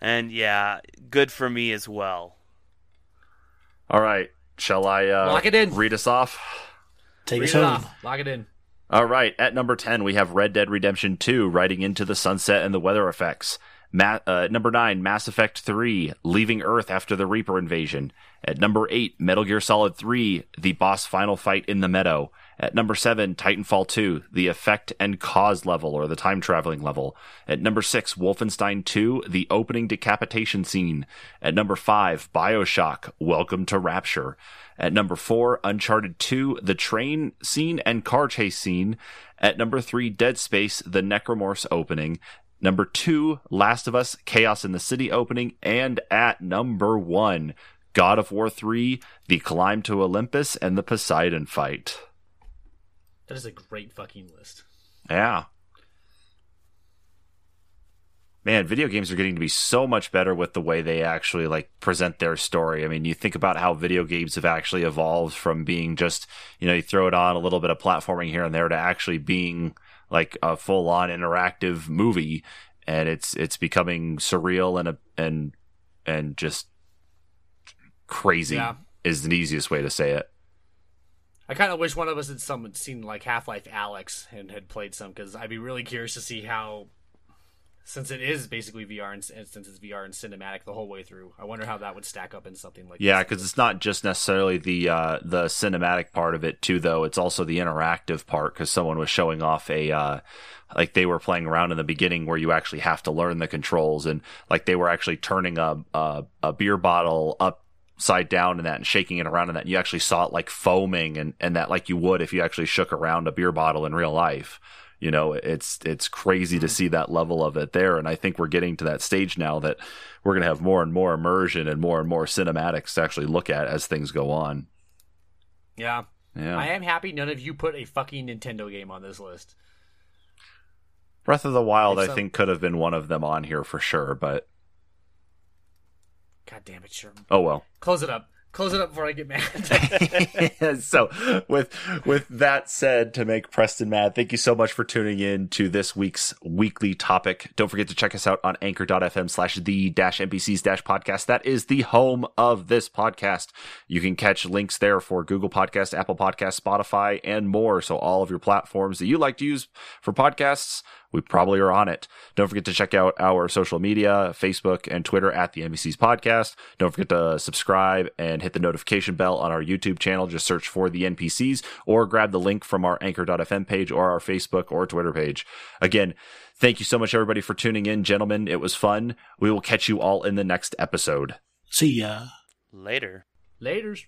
And yeah, good for me as well. All right. Shall I uh, Lock it in. read us off? Take Read us it home. off. Lock it in. All right, at number 10, we have Red Dead Redemption 2, Riding into the Sunset and the Weather Effects. Ma- uh, number 9, Mass Effect 3, Leaving Earth After the Reaper Invasion. At number 8, Metal Gear Solid 3, The Boss Final Fight in the Meadow. At number 7, Titanfall 2, The Effect and Cause level, or the time traveling level. At number 6, Wolfenstein 2, The Opening Decapitation Scene. At number 5, Bioshock, Welcome to Rapture. At number 4, Uncharted 2, The Train Scene and Car Chase Scene. At number 3, Dead Space, The Necromorphs Opening. Number 2, Last of Us, Chaos in the City Opening. And at number 1, God of War 3, The Climb to Olympus and the Poseidon Fight. That is a great fucking list. Yeah. Man, video games are getting to be so much better with the way they actually like present their story. I mean, you think about how video games have actually evolved from being just, you know, you throw it on a little bit of platforming here and there to actually being like a full on interactive movie and it's it's becoming surreal and a, and and just crazy Yeah. is the easiest way to say it. I kind of wish one of us had some seen like Half Life Alyx and had played some because I'd be really curious to see how, since it is basically VR and, since it's VR and cinematic the whole way through, I wonder how that would stack up in something like Yeah, because it's not just necessarily the uh, the cinematic part of it too, though. It's also the interactive part. Because someone was showing off a uh, like they were playing around in the beginning where you actually have to learn the controls, and like they were actually turning a a, a beer bottle upside down and that, and shaking it around and that. And you actually saw it like foaming and and that like you would if you actually shook around a beer bottle in real life. You know, it's it's crazy to see that level of it there, and I think we're getting to that stage now that we're going to have more and more immersion and more and more cinematics to actually look at as things go on. yeah. Yeah, I am happy none of you put a fucking Nintendo game on this list. Breath of the Wild, I think, could have been one of them on here for sure, but God damn it, sure. oh well. Close it up. Close it up before I get mad. (laughs) (laughs) so with with that said to make preston mad thank you so much for tuning in to this week's weekly topic. Don't forget to check us out on anchor.fm slash the dash npcs dash podcast. That is the home of this podcast. You can catch links there for google podcast apple podcast spotify and more. So all of your platforms that you like to use for podcasts we probably are on it. Don't forget to check out our social media, Facebook and Twitter at the NPCs podcast. Don't forget to subscribe and hit the notification bell on our YouTube channel. Just search for the NPCs or grab the link from our anchor.fm page or our Facebook or Twitter page. Again, thank you so much everybody for tuning in, gentlemen. It was fun. We will catch you all in the next episode. See ya. Later. Laters.